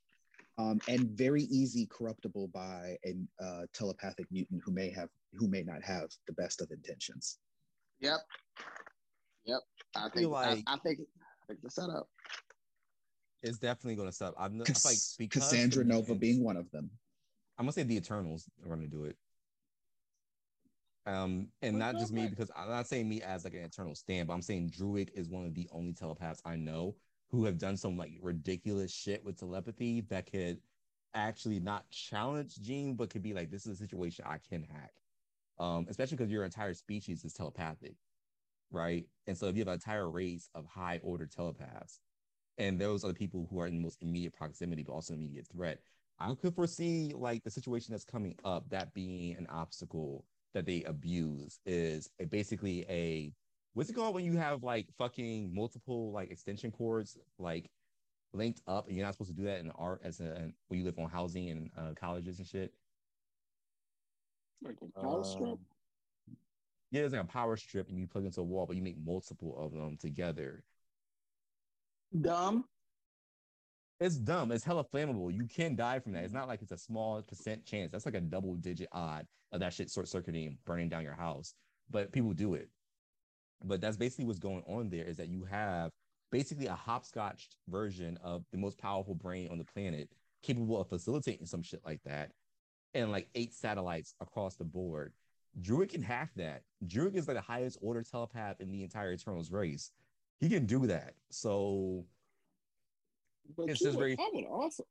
Um, and very easy corruptible by a uh, telepathic mutant who may have who may not have the best of intentions. Yep. Yep. I feel think I, like- I think I think the setup. It's definitely gonna stop. I'm not, Cass- like because Cassandra Nova mutants- being one of them. I'm gonna say the Eternals are gonna do it. Um, and not just me because I'm not saying me as like an Eternal stand, but I'm saying Druig is one of the only telepaths I know who have done some like ridiculous shit with telepathy that could actually not challenge Jean, but could be like, this is a situation I can hack. Um, especially because your entire species is telepathic, right? And so if you have an entire race of high order telepaths, and those are the people who are in the most immediate proximity, but also immediate threat, I could foresee like the situation that's coming up, that being an obstacle that they abuse is basically a what's it called when you have like fucking multiple like extension cords like linked up and you're not supposed to do that in art as a when you live on housing and uh, colleges and shit. Like a power strip. Um, Yeah, it's like a power strip and you plug into a wall, but you make multiple of them together. Dumb. It's dumb. It's hella flammable. You can die from that. It's not like it's a small percent chance. That's like a double digit odd of that shit short circuiting burning down your house. But people do it. But that's basically what's going on there is that you have basically a hopscotch version of the most powerful brain on the planet capable of facilitating some shit like that and like eight satellites across the board. Druig can hack that. Druig is like the highest order telepath in the entire Eternals race. He can do that. So But It's just very- I would also,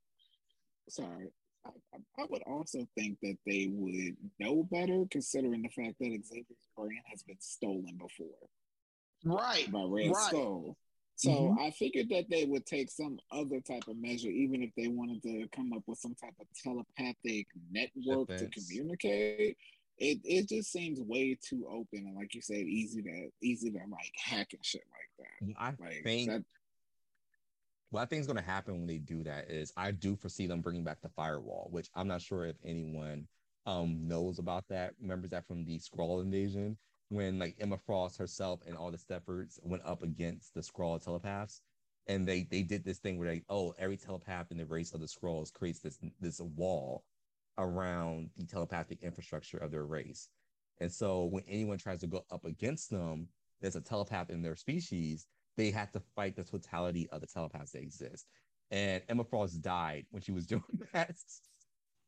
sorry, I, I- I would also think that they would know better, considering the fact that Xavier's brain has been stolen before Right. by Red Right. Skull. So Mm-hmm. I figured that they would take some other type of measure, even if they wanted to come up with some type of telepathic network to communicate. It it just seems way too open and, like you said, easy to easy to like hack and shit like that. I Like think that, what I think is going to happen when they do that is I do foresee them bringing back the firewall, which I'm not sure if anyone um knows about that. Remembers that from the Skrull invasion when like Emma Frost herself and all the Stepfords went up against the Skrull telepaths, and they they did this thing where they oh every telepath in the race of the Skrulls creates this this wall around the telepathic infrastructure of their race, and so when anyone tries to go up against them, there's a telepath in their species they have to fight the totality of the telepaths that exist. And Emma Frost died when she was [laughs] doing that.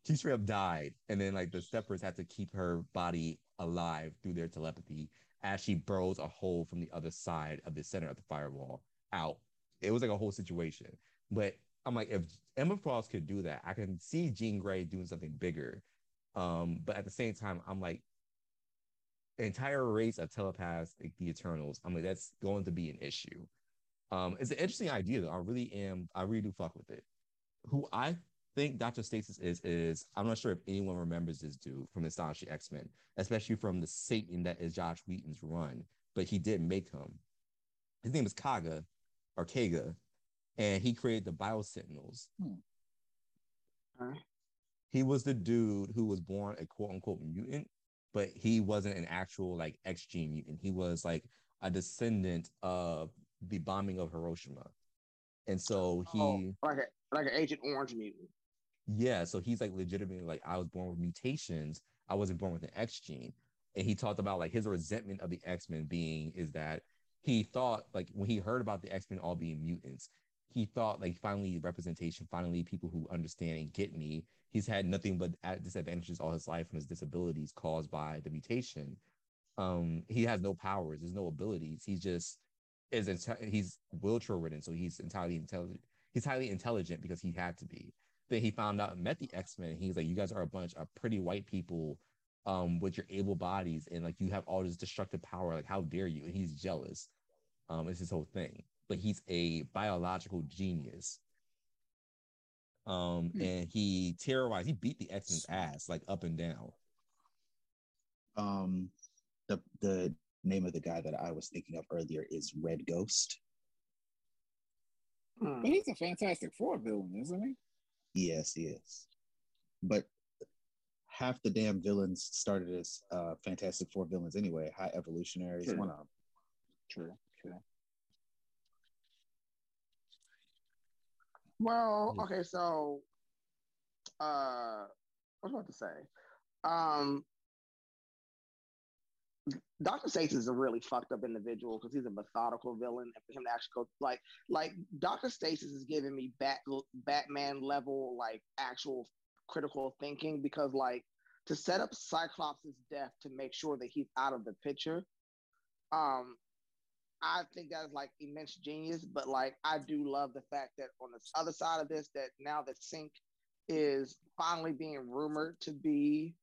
She straight up died. And then like the steppers had to keep her body alive through their telepathy as she burrows a hole from the other side of the center of the firewall out. It was like a whole situation. But I'm like, if Emma Frost could do that, I can see Jean Grey doing something bigger. Um, but at the same time, I'm like, entire race of telepaths, like the Eternals, I'm like, that's going to be an issue. Um, it's an interesting idea, though. I really am, I really do fuck with it. Who I think Dr. Stasis is, is I'm not sure if anyone remembers this dude from the Astonishing X-Men, especially from the Satan that is Joss Whedon's run, but he did make him. His name is Kaga or Kaga, and he created the Bio Sentinels. Huh? Hmm. He was the dude who was born a quote unquote mutant, but he wasn't an actual like X gene mutant. He was like a descendant of the bombing of Hiroshima. And so oh, he Oh, like a like an Agent Orange mutant. Yeah, so he's like legitimately like I was born with mutations. I wasn't born with an X gene. And he talked about like his resentment of the X-Men being is that he thought like when he heard about the X-Men all being mutants, he thought like finally representation, finally people who understand and get me. He's had nothing but disadvantages all his life from his disabilities caused by the mutation. Um, he has no powers. There's no abilities. He's just is enti- he's wheelchair ridden, so he's entirely intelligent. He's highly intelligent because he had to be. Then he found out and met the X Men. He's like, you guys are a bunch of pretty white people, um, with your able bodies, and like you have all this destructive power. Like, how dare you? And he's jealous. Um, it's his whole thing. But he's a biological genius. Um, hmm. and he terrorized. He beat the X Men's ass like up and down. Um, the the name of the guy that I was thinking of earlier is Red Ghost. Hmm. But he's a Fantastic Four villain, isn't he? Yes, he is. But half the damn villains started as uh, Fantastic Four villains anyway. High Evolutionary is one of them. True, true. Well, okay, so uh what was I about to say? Um Dr. Stasis is a really fucked up individual because he's a methodical villain. And for him to actually go like like Dr. Stasis is giving me Bat Batman level like actual critical thinking because like to set up Cyclops' death to make sure that he's out of the picture. Um, I think that's like immense genius, but like I do love the fact that on the other side of this, that now that Synch is finally being rumored to be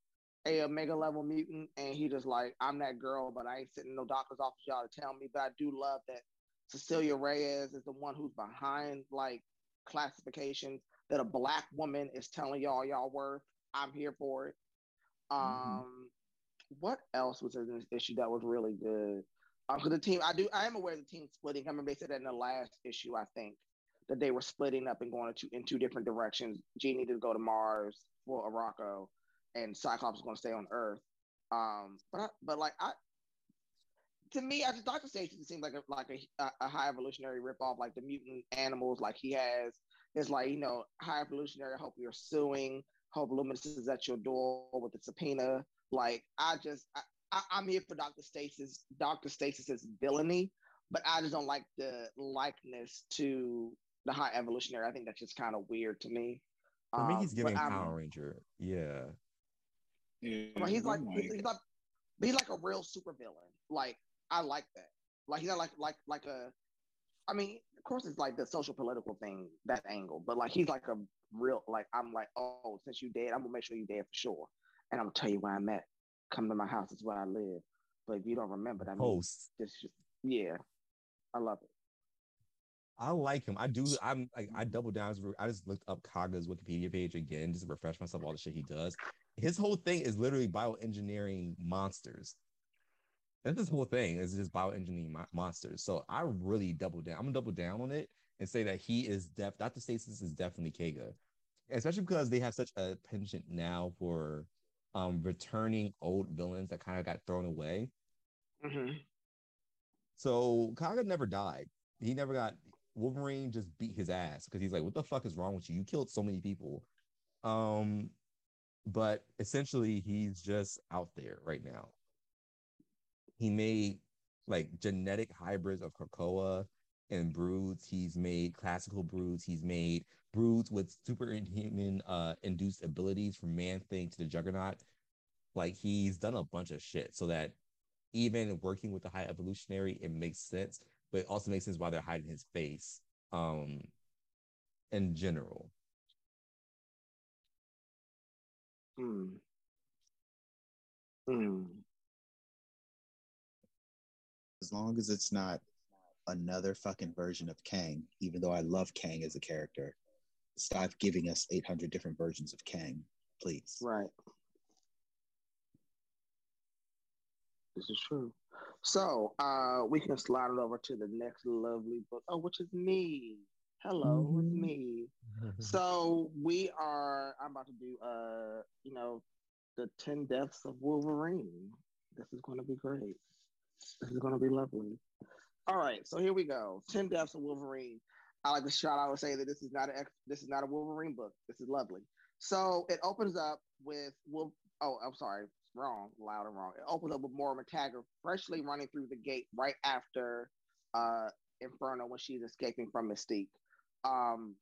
a omega level mutant and he just like i'm that girl but i ain't sitting in no doctor's office y'all to tell me but i do love that cecilia reyes is the one who's behind like classifications that a black woman is telling y'all y'all worth i'm here for it. Mm-hmm. um what else was in this issue that was really good? Because um, the team i do i am aware of the team splitting. I remember they said that in the last issue i think that they were splitting up and going in two different directions. Jean needed to go to mars for Arakko and Cyclops is going to stay on Earth. Um, but I, but like I, to me, as Doctor Strange, it seems like a like a, a high evolutionary ripoff, like the mutant animals, like he has. It's like you know, high evolutionary. I hope you're suing. Hope Luminous is at your door with a subpoena. Like I just, I, I, am here for Doctor Stasis. Doctor Stasis's villainy, but I just don't like the likeness to the high evolutionary. I think that's just kind of weird to me. For me, he's um, giving Power Ranger. Yeah. Yeah, he's like he's, he's like he's like a real super villain. Like I like that. Like he's not like like like a. I mean, of course, it's like the social political thing that angle, but like he's like a real like I'm like oh since you dead I'm gonna make sure you dead for sure, and I'm gonna tell you where I'm at. Come to my house. It's where I live. But if you don't remember that, post. This, yeah, I love it. I like him. I do. I'm like I mm-hmm. double down. I just looked up Kaga's Wikipedia page again just to refresh myself all the shit he does his whole thing is literally bioengineering monsters. That's his whole thing is just bioengineering mo- monsters. So I really double down. I'm gonna double down on it and say that he is def. Dr. Stasis is definitely Kaga, especially because they have such a penchant now for um returning old villains that kind of got thrown away. Mm-hmm. So Kaga never died. He never got Wolverine. Just beat his ass because he's like, "What the fuck is wrong with you? You killed so many people." Um, but essentially he's just out there right now. He made like genetic hybrids of Krakoa and broods. He's made classical broods. He's made broods with superhuman uh, induced abilities from Man Thing to the Juggernaut. Like he's done a bunch of shit so that even working with the high evolutionary, it makes sense, but it also makes sense why they're hiding his face um in general. Hmm. Hmm. As long as it's not another fucking version of Kang, even though I love Kang as a character, stop giving us 800 different versions of Kang, please. Right. This is true. So uh, we can slide it over to the next lovely book. Oh, which is me. Hello, mm-hmm. it's me. [laughs] so we are. I'm about to do. Uh, you know, the ten deaths of Wolverine. This is going to be great. This is going to be lovely. All right, so here we go. Ten deaths of Wolverine. I like to shout out and say that this is not an a this is not a Wolverine book. This is lovely. So it opens up with Wolf. Oh, I'm sorry, wrong, loud and wrong. It opens up with Moira MacTaggert freshly running through the gate right after uh Inferno when she's escaping from Mystique um,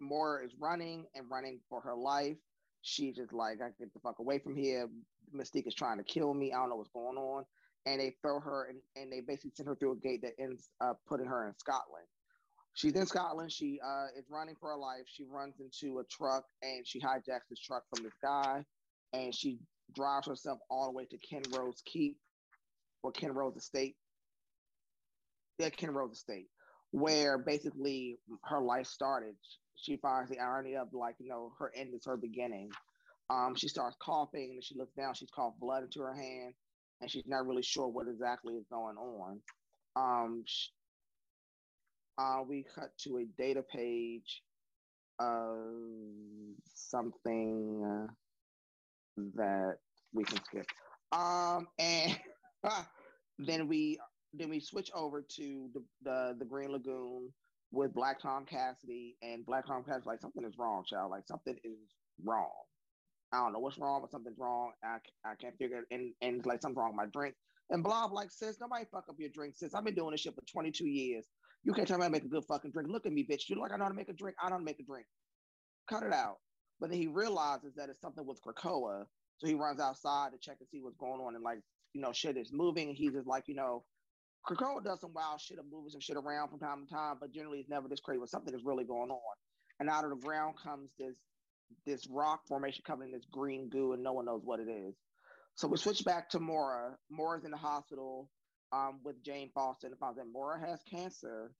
Moira is running and running for her life. She's just like, I get the fuck away from here. Mystique is trying to kill me. I don't know what's going on. And they throw her and, and they basically send her through a gate that ends up putting her in Scotland. She's in Scotland. She uh, is running for her life. She runs into a truck and she hijacks this truck from this guy, and she drives herself all the way to Kenrose Keep or Kenrose Estate. Yeah, Kenrose Estate, where basically her life started. She finds the irony of like you know her end is her beginning. Um, she starts coughing and she looks down. She's coughed blood into her hand, and she's not really sure what exactly is going on. Um, she, uh, we cut to a data page of something uh, that we can skip. Um, and [laughs] then we then we switch over to the, the the Green Lagoon with Black Tom Cassidy, and Black Tom Cassidy like something is wrong, child. Like something is wrong. I don't know what's wrong, but something's wrong. I, I can't figure it. And, and like something's wrong with my drink. And Blob like, sis, nobody fuck up your drink, sis. I've been doing this shit for 22 years. You can't tell me how to make a good fucking drink. Look at me, bitch. You look like I know how to make a drink. I don't make a drink. Cut it out. But then he realizes that it's something with Krakoa. So he runs outside to check and see what's going on. And like, you know, shit is moving. He's just like, you know, Krakoa does some wild shit of moving some shit around from time to time, but generally it's never this crazy. But something is really going on. And out of the ground comes this this rock formation coming in this green goo, and no one knows what it is. So we switch back to Mora. Mora's in the hospital um, with Jane Foster and finds that Mora has cancer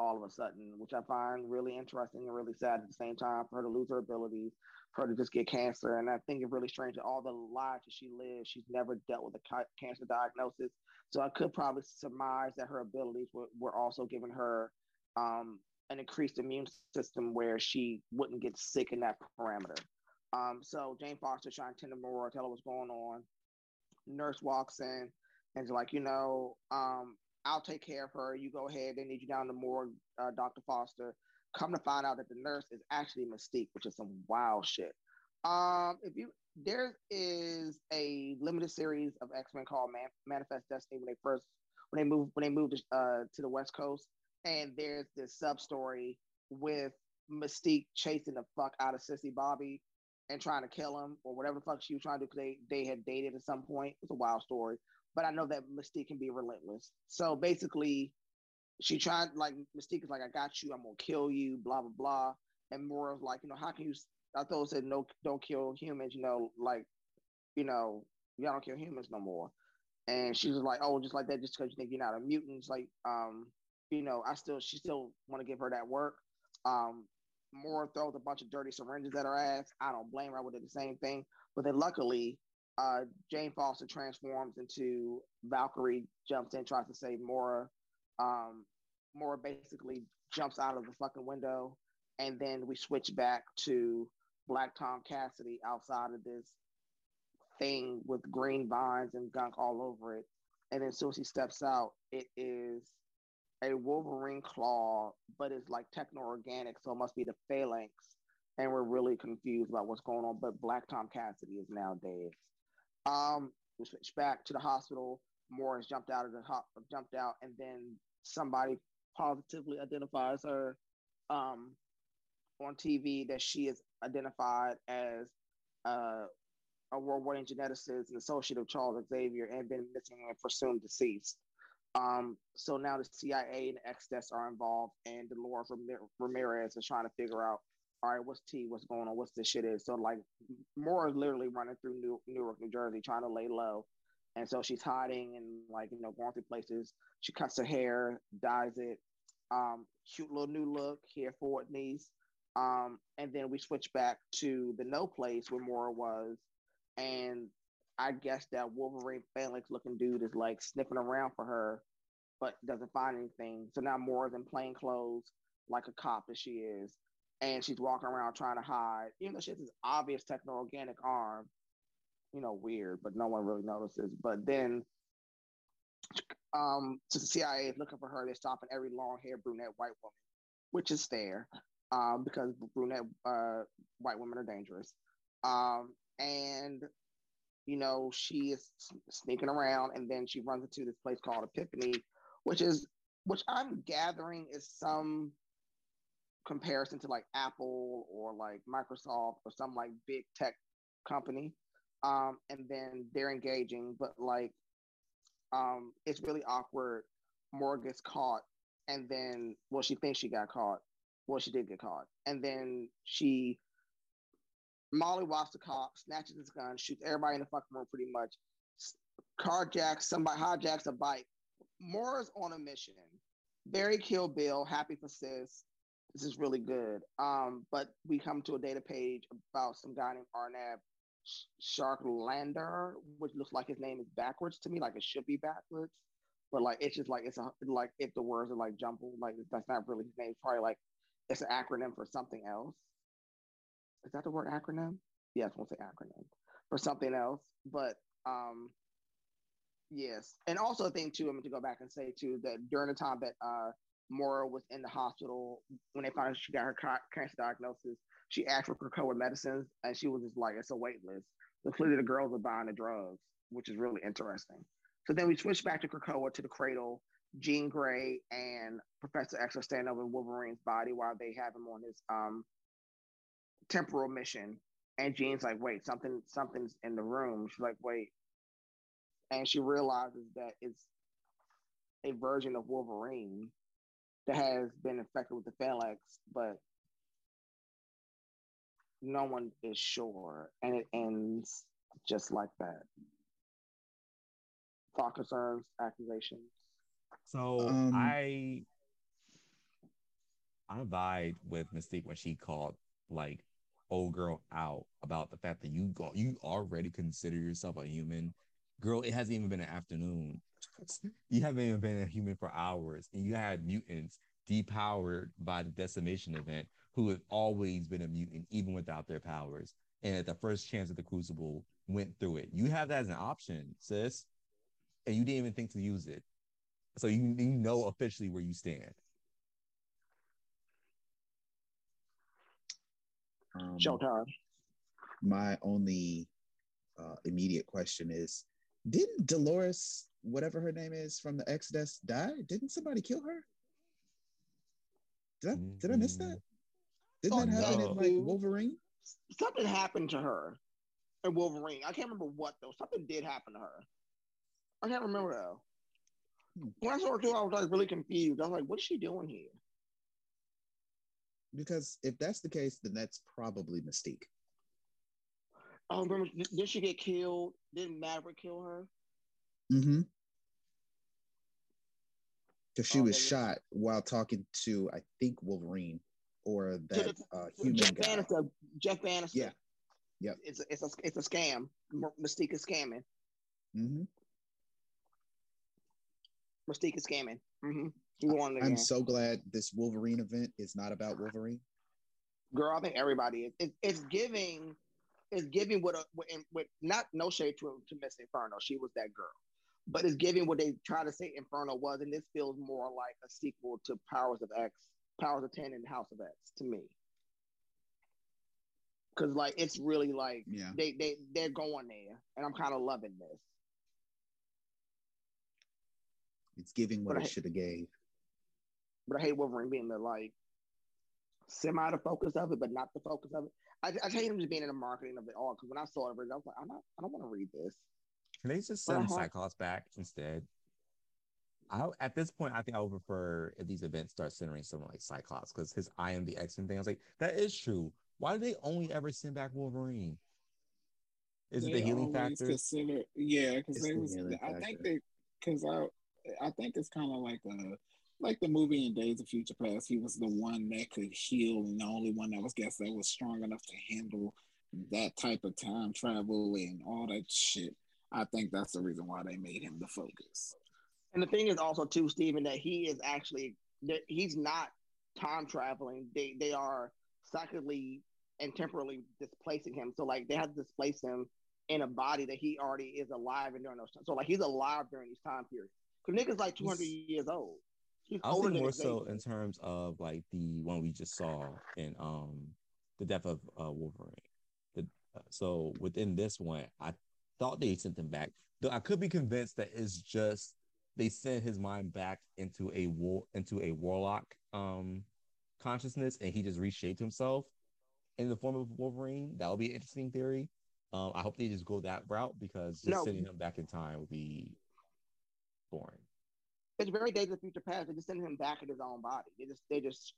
all of a sudden, which I find really interesting and really sad at the same time for her to lose her abilities, for her to just get cancer. And I think it's really strange that all the lives that she lived, she's never dealt with a ca- cancer diagnosis. So I could probably surmise that her abilities were, were also giving her um, an increased immune system where she wouldn't get sick in that parameter. Um, so Jane Foster trying to tell her what's going on. Nurse walks in and is like, you know, um, I'll take care of her. You go ahead. They need you down the morgue, uh, Dr. Foster. Come to find out that the nurse is actually Mystique, which is some wild shit. Um, if you there is a limited series of X Men called Man- Manifest Destiny when they first when they moved when they moved uh, to the West Coast, and there's this sub story with Mystique chasing the fuck out of Sissy Bobby and trying to kill him or whatever the fuck she was trying to do because they, they had dated at some point. It's a wild story but I know that Mystique can be relentless. So basically, she tried like Mystique is like, I got you, I'm gonna kill you, blah blah blah. And Mora's like, you know, how can you? I thought it said no, don't kill humans. You know, like, you know, y'all don't kill humans no more. And she was like, oh, just like that, just because you think you're not a mutant. It's like, um, you know, I still, she still want to give her that work. Um, Mora throws a bunch of dirty syringes at her ass. I don't blame her. I would do the same thing. But then luckily, uh, Jane Foster transforms into Valkyrie, jumps in, tries to save Mora. Um, Mora basically jumps out of the fucking window, and then we switch back to Black Tom Cassidy outside of this thing with green vines and gunk all over it. And then as soon as he steps out, it is a Wolverine claw, but it's like techno organic, so it must be the phalanx. And we're really confused about what's going on. But Black Tom Cassidy is now dead. Um, we switch back to the hospital. Morris jumped out of the hop, jumped out, and then somebody positively identifies her um, on TV that she is identified as uh, a award-winning geneticist and associate of Charles Xavier and been missing and presumed deceased. Um, so now the CIA and XDS are involved, and Dolores Ramirez is trying to figure out all right, what's T? What's going on? What's this shit is? So like, Mora is literally running through New Newark, New Jersey, trying to lay low, and so she's hiding and like you know going through places. She cuts her hair, dyes it, um, cute little new look here for niece. Um, and then we switch back to the no place where Mora was, and I guess that Wolverine phalanx looking dude is like sniffing around for her, but doesn't find anything. So now Mora's in plain clothes, like a cop as she is and she's walking around trying to hide, even though she has this obvious techno organic arm. You know, weird, but no one really notices. But then, um, so the CIA is looking for her. They're stopping every long-haired brunette white woman, which is fair, um, because brunette uh, white women are dangerous. Um, and you know, she is sneaking around, and then she runs into this place called Epiphany, which is, which I'm gathering is some comparison to like Apple or like Microsoft or some like big tech company. Um, and then they're engaging, but like, um, it's really awkward. Morgan gets caught, and then well, she thinks she got caught. Well, she did get caught, and then she Molly walks the cop, snatches his gun, shoots everybody in the fucking room pretty much. Carjacks somebody, hijacks a bike. Mora's on a mission. Barry Kill Bill, happy for sis. This is really good. Um, but we come to a data page about some guy named Arnab Sharklander, which looks like his name is backwards to me, like it should be backwards. But like it's just like it's a like if the words are like jumbled, like that's not really his name. It's probably like it's an acronym for something else. Is that the word acronym? Yes, we'll say acronym for something else. But um yes. And also a thing too, I'm mean, to go back and say too that during the time that uh Mora was in the hospital when they found out she got her cancer diagnosis, she asked for Krakoa medicines and she was just like, it's a wait list. So clearly the girls are buying the drugs, which is really interesting. So then we switch back to Krakoa to the cradle. Jean Grey and Professor X are standing over Wolverine's body while they have him on his um, temporal mission. And Jean's like, wait, something, something's in the room. She's like, wait. And she realizes that it's a version of Wolverine that has been infected with the phalanx, but no one is sure. And it ends just like that. Thought concerns, accusations. So um, I I vibe with Mystique when she called like old girl out about the fact that you go you already consider yourself a human. Girl, it hasn't even been an afternoon. you haven't even been a human for hours, and you had mutants depowered by the decimation event who have always been a mutant even without their powers. And at the first chance of the crucible, went through it. You have that as an option, sis, and you didn't even think to use it. So you, you know officially where you stand. Um, Showtime. My only uh, immediate question is: Didn't Dolores, whatever her name is, from the Exodus, die? Didn't somebody kill her? Did I, mm-hmm. did I miss that? Mm-hmm. Didn't oh, that happen no. in like Wolverine? Something happened to her in Wolverine. I can't remember what though. Something did happen to her. I can't remember though. When I saw her too, I was like really confused. I was like, "What is she doing here?" Because if that's the case, then that's probably Mystique. Oh, remember? Did she get killed? Didn't Maverick kill her? Mm-hmm. Because she oh, was shot while talking to, I think, Wolverine or that uh, human Jeff guy. Bannister. Jeff Bannister. Yeah. Yep. It's a, it's a it's a scam. Mystique is scamming. Mm-hmm. Mystique is scamming. Mm-hmm. I'm so glad this Wolverine event is not about Wolverine. Girl, I think everybody is. It, it's giving, it's giving what a with not no shade to to Miss Inferno. She was that girl, but it's giving what they try to say Inferno was, and this feels more like a sequel to Powers of X, Powers of Ten, and House of X to me. Cause like it's really like yeah. they they they're going there, and I'm kind of loving this. It's giving what but it should have gave. But I hate Wolverine being the like semi the focus of it, but not the focus of it. I, I hate him just being in the marketing of it all. Because when I saw it, I was like, I'm not, I don't want to read this. Can they just send Cyclops back instead? I, at this point, I think I would prefer if these events start centering someone like Cyclops because his I am the X Men thing. I was like, that is true. Why do they only ever send back Wolverine? Is they it the healing factor? Consider, yeah, because they was. I think they because I I think it's kind of like a like the movie in Days of Future Past. He was the one that could heal and the only one that was guess that was strong enough to handle that type of time travel and all that shit. I think that's the reason why they made him the focus. And the thing is also too, Stephen, that he is actually that he's not time traveling. They they are psychically and temporally displacing him. So like they have to displace him in a body that he already is alive and during those times. So like he's alive during these time periods. Because nigga's like 200 years old. I was more so in terms of like the one we just saw in um the death of uh, Wolverine. The, uh, so within this one, I thought they sent him back. Though I could be convinced that it's just they sent his mind back into a war into a warlock um consciousness, and he just reshaped himself in the form of Wolverine. That would be an interesting theory. Um, I hope they just go that route because just no. sending him back in time would be boring. It's very Days of Future Past. They just send him back in his own body. They just they just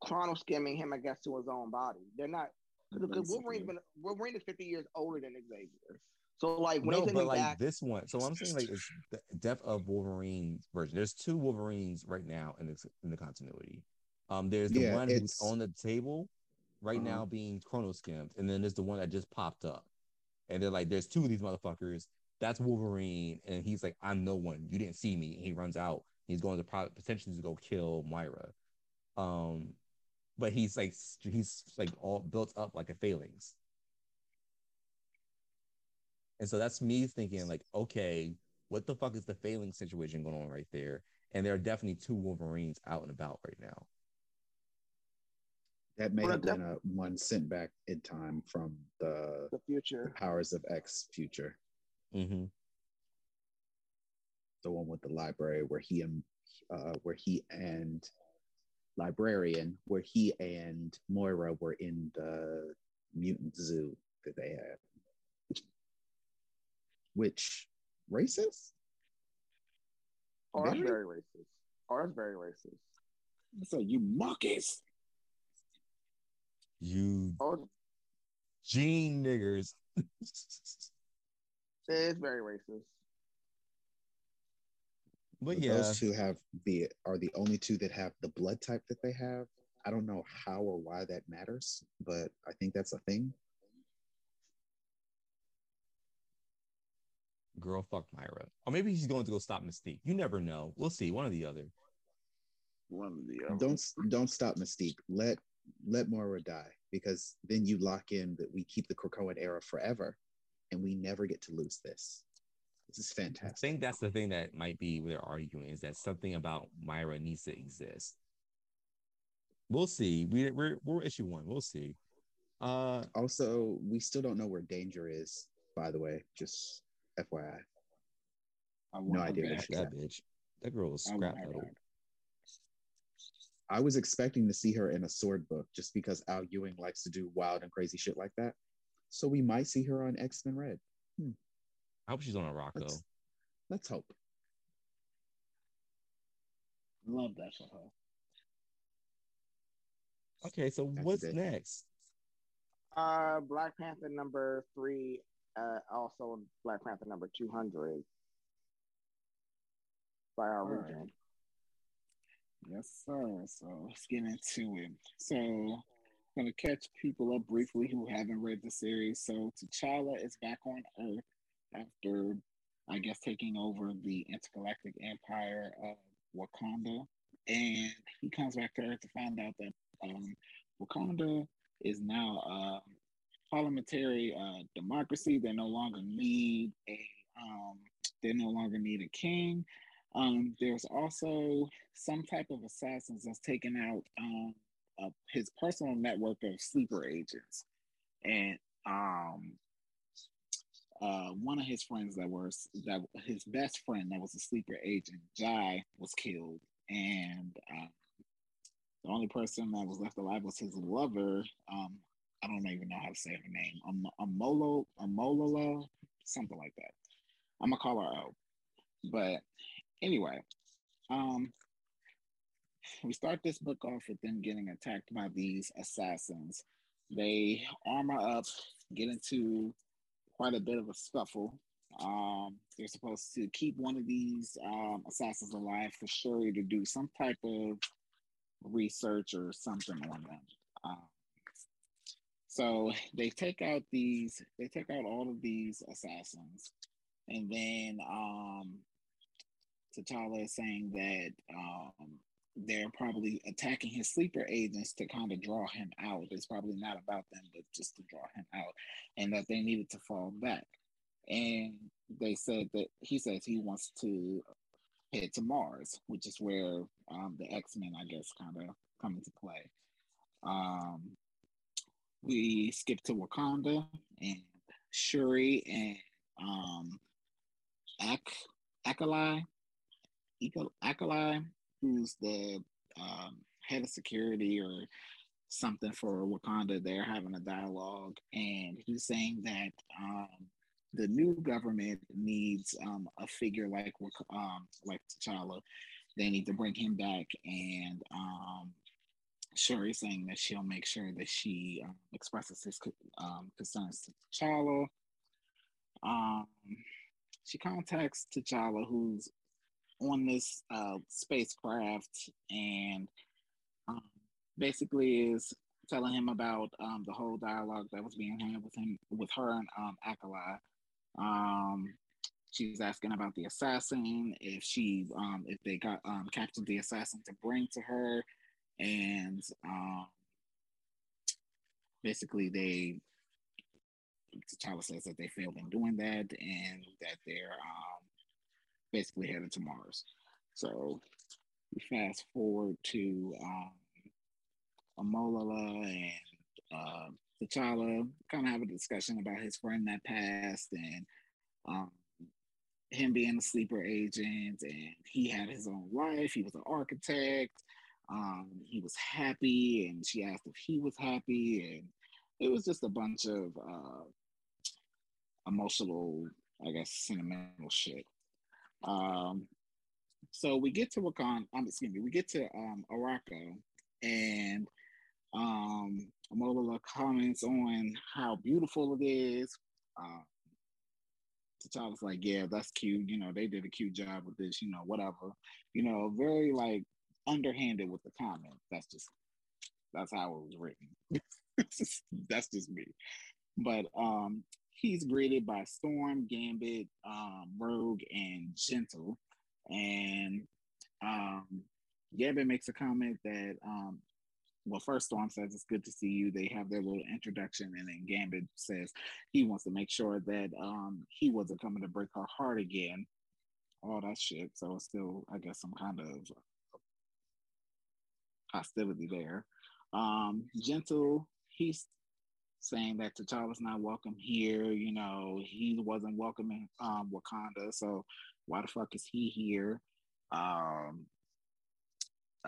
chrono skimming him, I guess, to his own body. They're not because Wolverine's been Wolverine is fifty years older than Xavier. So like when no, but like back, this one. So I'm saying like it's the death of Wolverine's version. There's two Wolverines right now in the in the continuity. Um, there's the yeah, one who's on the table right uh-huh. now being chrono skimmed, and then there's the one that just popped up. And they're like, there's two of these motherfuckers. That's Wolverine, and he's like, I'm no one. You didn't see me. And he runs out. He's going to pro- potentially to go kill Moira. Um, but he's like he's like all built up like a phalanx. And so that's me thinking, like, okay, what the fuck is the phalanx situation going on right there? And there are definitely two Wolverines out and about right now. That may have been a one sent back in time from the, the future the powers of X future. Mm-hmm. The one with the library where he and uh, where he and librarian, where he and Moira were in the mutant zoo that they had. Which racist? Oh, that's very racist. Oh, that's very racist. So you monkeys. You oh. gene niggers. [laughs] it's very racist. But, yeah, those two have the are the only two that have the blood type that they have. I don't know how or why that matters, but I think that's a thing. Girl, fuck Myra. Or maybe he's going to go stop Mystique. You never know. We'll see. One or the other. One or the other. Don't don't stop Mystique. Let let Moira die because then you lock in that we keep the Krakoan era forever, and we never get to lose this. This is fantastic. I think that's the thing that might be they're arguing is that something about Myra needs to exist. We'll see. We, we're we're issue one. We'll see. Uh, also, we still don't know where Danger is. By the way, just FYI. I have no idea where she's that at. bitch. That girl was scrap metal. I was expecting to see her in a sword book just because Al Ewing likes to do wild and crazy shit like that. So we might see her on X Men Red. Hmm. I hope she's on a rock let's, though. Let's hope. Love that for her. Okay, so That's what's next? Uh, Black Panther number three. Uh, also Black Panther number two hundred by our All region. Right. Yes, sir. So let's get into it. So I'm gonna catch people up briefly who haven't read the series. So T'Challa is back on Earth after, I guess, taking over the intergalactic empire of Wakanda, and he comes back to Earth to find out that um, Wakanda is now a parliamentary uh, democracy. They no longer need a um, they no longer need a king. Um, there's also some type of assassins that's taken out um, uh, his personal network of sleeper agents, and um, uh, one of his friends that was that his best friend that was a sleeper agent, Jai, was killed, and uh, the only person that was left alive was his lover. Um, I don't even know how to say her name. Am- Amolo, Amolola, something like that. I'm gonna call her O. But Anyway, um, we start this book off with them getting attacked by these assassins. They armor up, get into quite a bit of a scuffle. Um, they're supposed to keep one of these um, assassins alive for Shuri to do some type of research or something on them. Um, so they take out these, they take out all of these assassins, and then um, T'Challa is saying that um, they're probably attacking his sleeper agents to kind of draw him out. It's probably not about them, but just to draw him out, and that they needed to fall back. And they said that he says he wants to head to Mars, which is where um, the X Men, I guess, kind of come into play. Um, we skip to Wakanda and Shuri and um, Ak Akali Akali, who's the um, head of security or something for Wakanda. They're having a dialogue, and he's saying that um, the new government needs um, a figure like um, like T'Challa. They need to bring him back, and um, Shuri's saying that she'll make sure that she um, expresses his um, concerns to T'Challa. Um, she contacts T'Challa, who's on this uh, spacecraft, and um, basically is telling him about um, the whole dialogue that was being had with him, with her and um, Akala. Um, she's asking about the assassin, if she, um, if they got um, captured the assassin to bring to her, and um, basically they T'Challa says that they failed in doing that and that they're um, basically headed to Mars. So we fast forward to um, Amolala and uh, T'Challa kind of have a discussion about his friend that passed and um, him being a sleeper agent and he had his own life. He was an architect um, he was happy, and she asked if he was happy, and it was just a bunch of uh, emotional, I guess, sentimental shit. Um, so we get to Wakanda, um, excuse me, we get to um, Arakko, and um, Amolala comments on how beautiful it is. Uh, T'Challa's like, yeah, that's cute. You know, they did a cute job with this. You know, whatever. You know, very like underhanded with the comment. That's just that's how it was written. [laughs] that's just me. But um he's greeted by Storm, Gambit, um, Rogue, and Gentle. And um Gambit makes a comment that um well, first Storm says it's good to see you. They have their little introduction, and then Gambit says he wants to make sure that um, he wasn't coming to break her heart again. All that shit. So it's still, I guess, some kind of hostility there. Um, Gentle, he's saying that T'Challa's not welcome here. You know, he wasn't welcome in um, Wakanda, so why the fuck is he here? Um,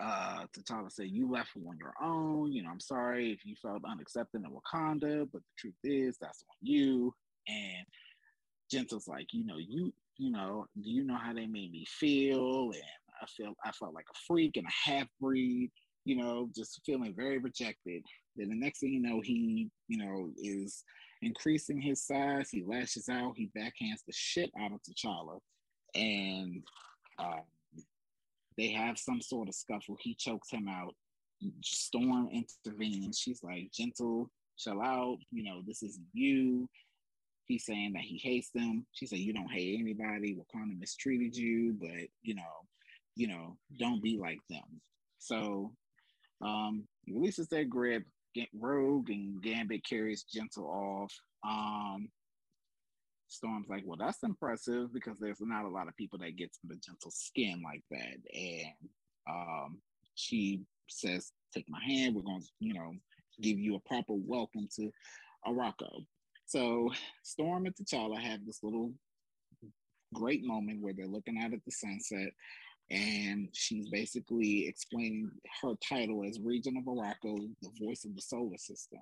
uh, T'Challa said, "You left on your own. You know, I'm sorry if you felt unaccepted in Wakanda, but the truth is that's on you." And Gentle's like, "You know, you you know, do you know how they made me feel? And I felt I felt like a freak and a half breed you know, just feeling very rejected. Then the next thing you know, he, you know, is increasing his size. He lashes out. He backhands the shit out of T'Challa, and um, they have some sort of scuffle. He chokes him out. Storm intervenes. She's like, "Gentle, chill out. You know, this isn't you." He's saying that he hates them. She said, "You don't hate anybody. Wakanda mistreated you, but you know, you know, don't be like them." So um, releases their grip. Get rogue and Gambit carries Gentle off. Um, Storm's like, well, that's impressive because there's not a lot of people that get the Gentle skin like that. And um, she says, take my hand. We're going to, you know, give you a proper welcome to Arakko. So Storm and T'Challa have this little great moment where they're looking out at the sunset and she's basically explaining her title as Regent of Arakko, the voice of the solar system.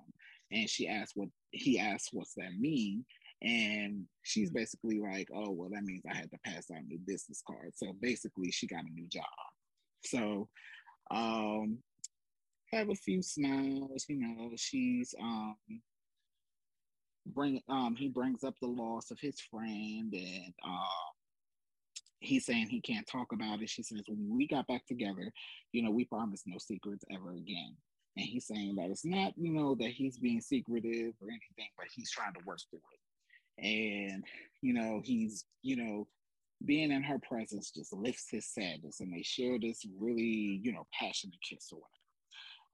And she asked what he asked, what's that mean? And she's basically like, oh, well, that means I had to pass out new business card. So basically, she got a new job. So, um, have a few smiles, you know, she's, um, bring, um, he brings up the loss of his friend and, um, he's saying he can't talk about it. She says, when we got back together, you know, we promised no secrets ever again. And he's saying that it's not, you know, that he's being secretive or anything, but he's trying to work through it. And, you know, he's, you know, being in her presence just lifts his sadness and they share this really, you know, passionate kiss or whatever.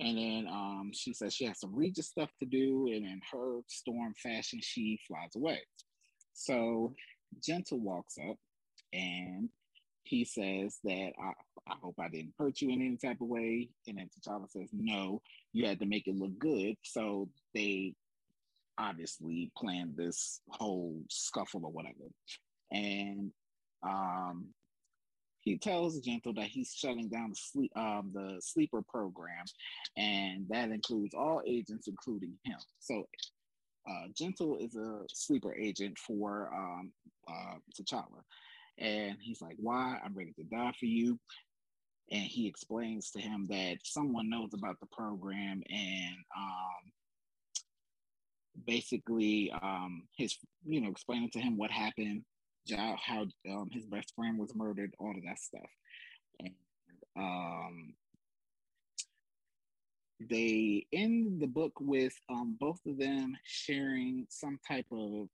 And then um, she says she has some Regis stuff to do, and in her storm fashion, she flies away. So Gentle walks up and he says that I, I hope I didn't hurt you in any type of way. And then T'Challa says, no, you had to make it look good. So they obviously planned this whole scuffle or whatever. And um, he tells Gentle that he's shutting down the sleep um, the sleeper program, and that includes all agents, including him. So, uh, Gentle is a sleeper agent for um, uh, T'Challa, and he's like, "Why? I'm ready to die for you." And he explains to him that someone knows about the program, and um, basically, um, his you know explaining to him what happened how um, his best friend was murdered, all of that stuff. And um, they end the book with um, both of them sharing some type of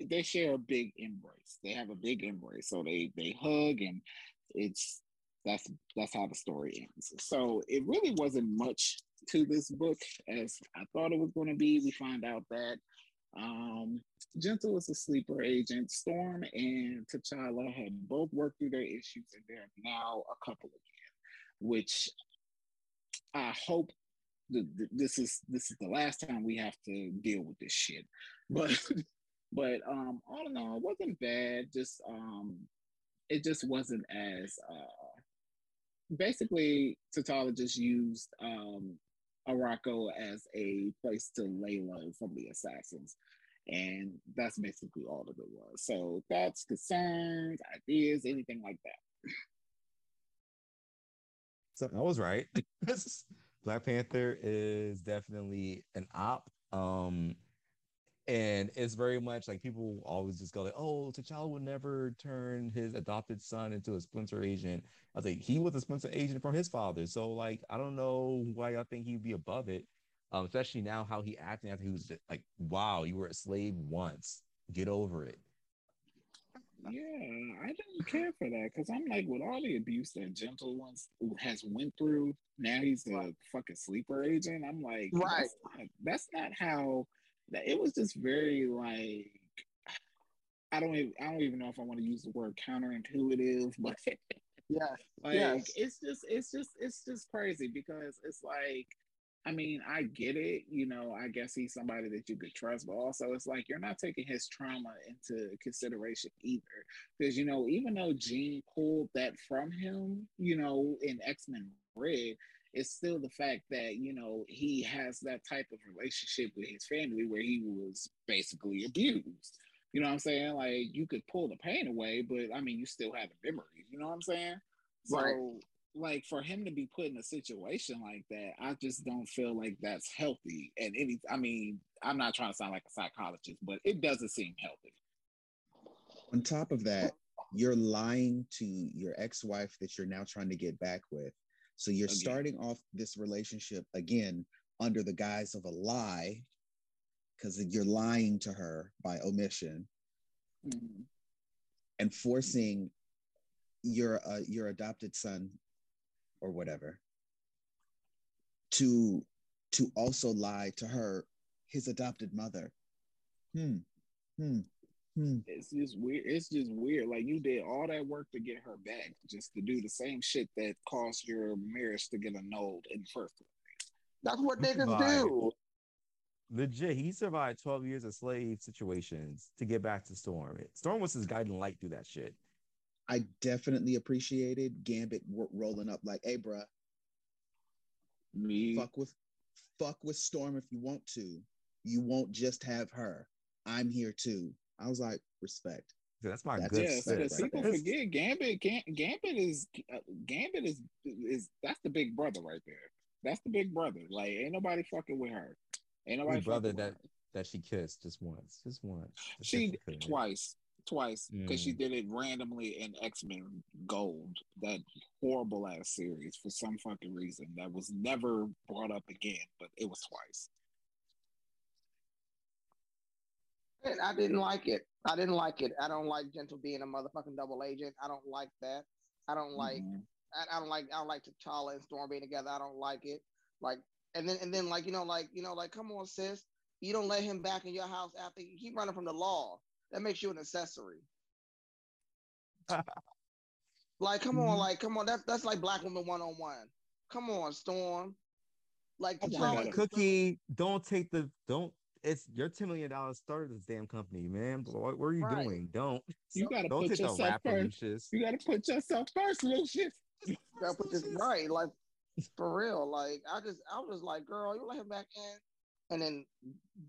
they share a big embrace. They have a big embrace. So they they hug and it's that's that's how the story ends. So it really wasn't much to this book as I thought it was going to be. We find out that um, Gentle is a sleeper agent. Storm and T'Challa had both worked through their issues and they're now a couple again, which I hope th- th- this is this is the last time we have to deal with this shit. But [laughs] but um all in all, it wasn't bad. Just um it just wasn't as uh basically T'Challa just used um Arakko as a place to lay low from the assassins. And that's basically all of it was. So thoughts, concerns, ideas, anything like that. So I was right. [laughs] Black Panther is definitely an op. Um, and it's very much like people always just go like, "Oh, T'Challa would never turn his adopted son into a Splinter agent." I was like, he was a Splinter agent from his father, so like, I don't know why I think he'd be above it. Um, especially now how he acting after he was just, like, "Wow, you were a slave once. Get over it." Yeah, I didn't care for that because I'm like, with all the abuse that Gentle once has went through, now he's a fucking sleeper agent. I'm like, right? That's not, that's not how it was just very like I don't even I don't even know if I want to use the word counterintuitive, [laughs] but yeah, like yes. it's just it's just it's just crazy because it's like I mean I get it, you know I guess he's somebody that you could trust, but also it's like you're not taking his trauma into consideration either, because you know even though Jean pulled that from him, you know in X Men Red, it's still the fact that you know he has that type of relationship with his family where he was basically abused. You know what i'm saying? Like you could pull the pain away but i mean you still have the memories you know what i'm saying? So right. like for him to be put in a situation like that i just don't feel like that's healthy and any i mean i'm not trying to sound like a psychologist but it doesn't seem healthy. On top of that you're lying to your ex-wife that you're now trying to get back with so you're again. starting off this relationship again under the guise of a lie because you're lying to her by omission mm-hmm. and forcing your uh, your adopted son or whatever to to also lie to her his adopted mother hmm hmm Hmm. It's just weird. It's just weird. Like you did all that work to get her back, just to do the same shit that caused your marriage to get annulled in the first place. That's what niggas do. Legit, he survived 12 years of slave situations to get back to Storm. Storm was his guiding light through that shit. I definitely appreciated Gambit rolling up like, "Hey, bruh, me fuck with, fuck with Storm if you want to. You won't just have her. I'm here too. I was like, respect. That's my that's good. Yeah, so people forget Gambit. Gambit is uh, Gambit is is that's the big brother right there. That's the big brother. Like ain't nobody fucking with her. Ain't nobody brother that that she kissed just once, just once. Just she twice, twice because mm. she did it randomly in X Men Gold, that horrible ass series for some fucking reason that was never brought up again, but it was twice. I didn't like it. I didn't like it. I don't like Gentle being a motherfucking double agent. I don't like that. I don't like. Mm-hmm. I, I, don't like. I don't like T'Challa and Storm being together. I don't like it. Like, and then and then like you know like you know like come on sis, you don't let him back in your house after you keep running from the law. That makes you an accessory. like come mm-hmm. on, like come on. That's that's like black woman one on one. Come on, Storm. Like T'Challa, Cookie, don't take the don't it's your ten million dollars started this damn company, man. What, what are you right. doing? Don't you gotta don't put yourself rapper, first. Lucius. You gotta put yourself first, Lucius. [laughs] you gotta put this right, like for real. Like I just, I was like, girl, you let him back in, and then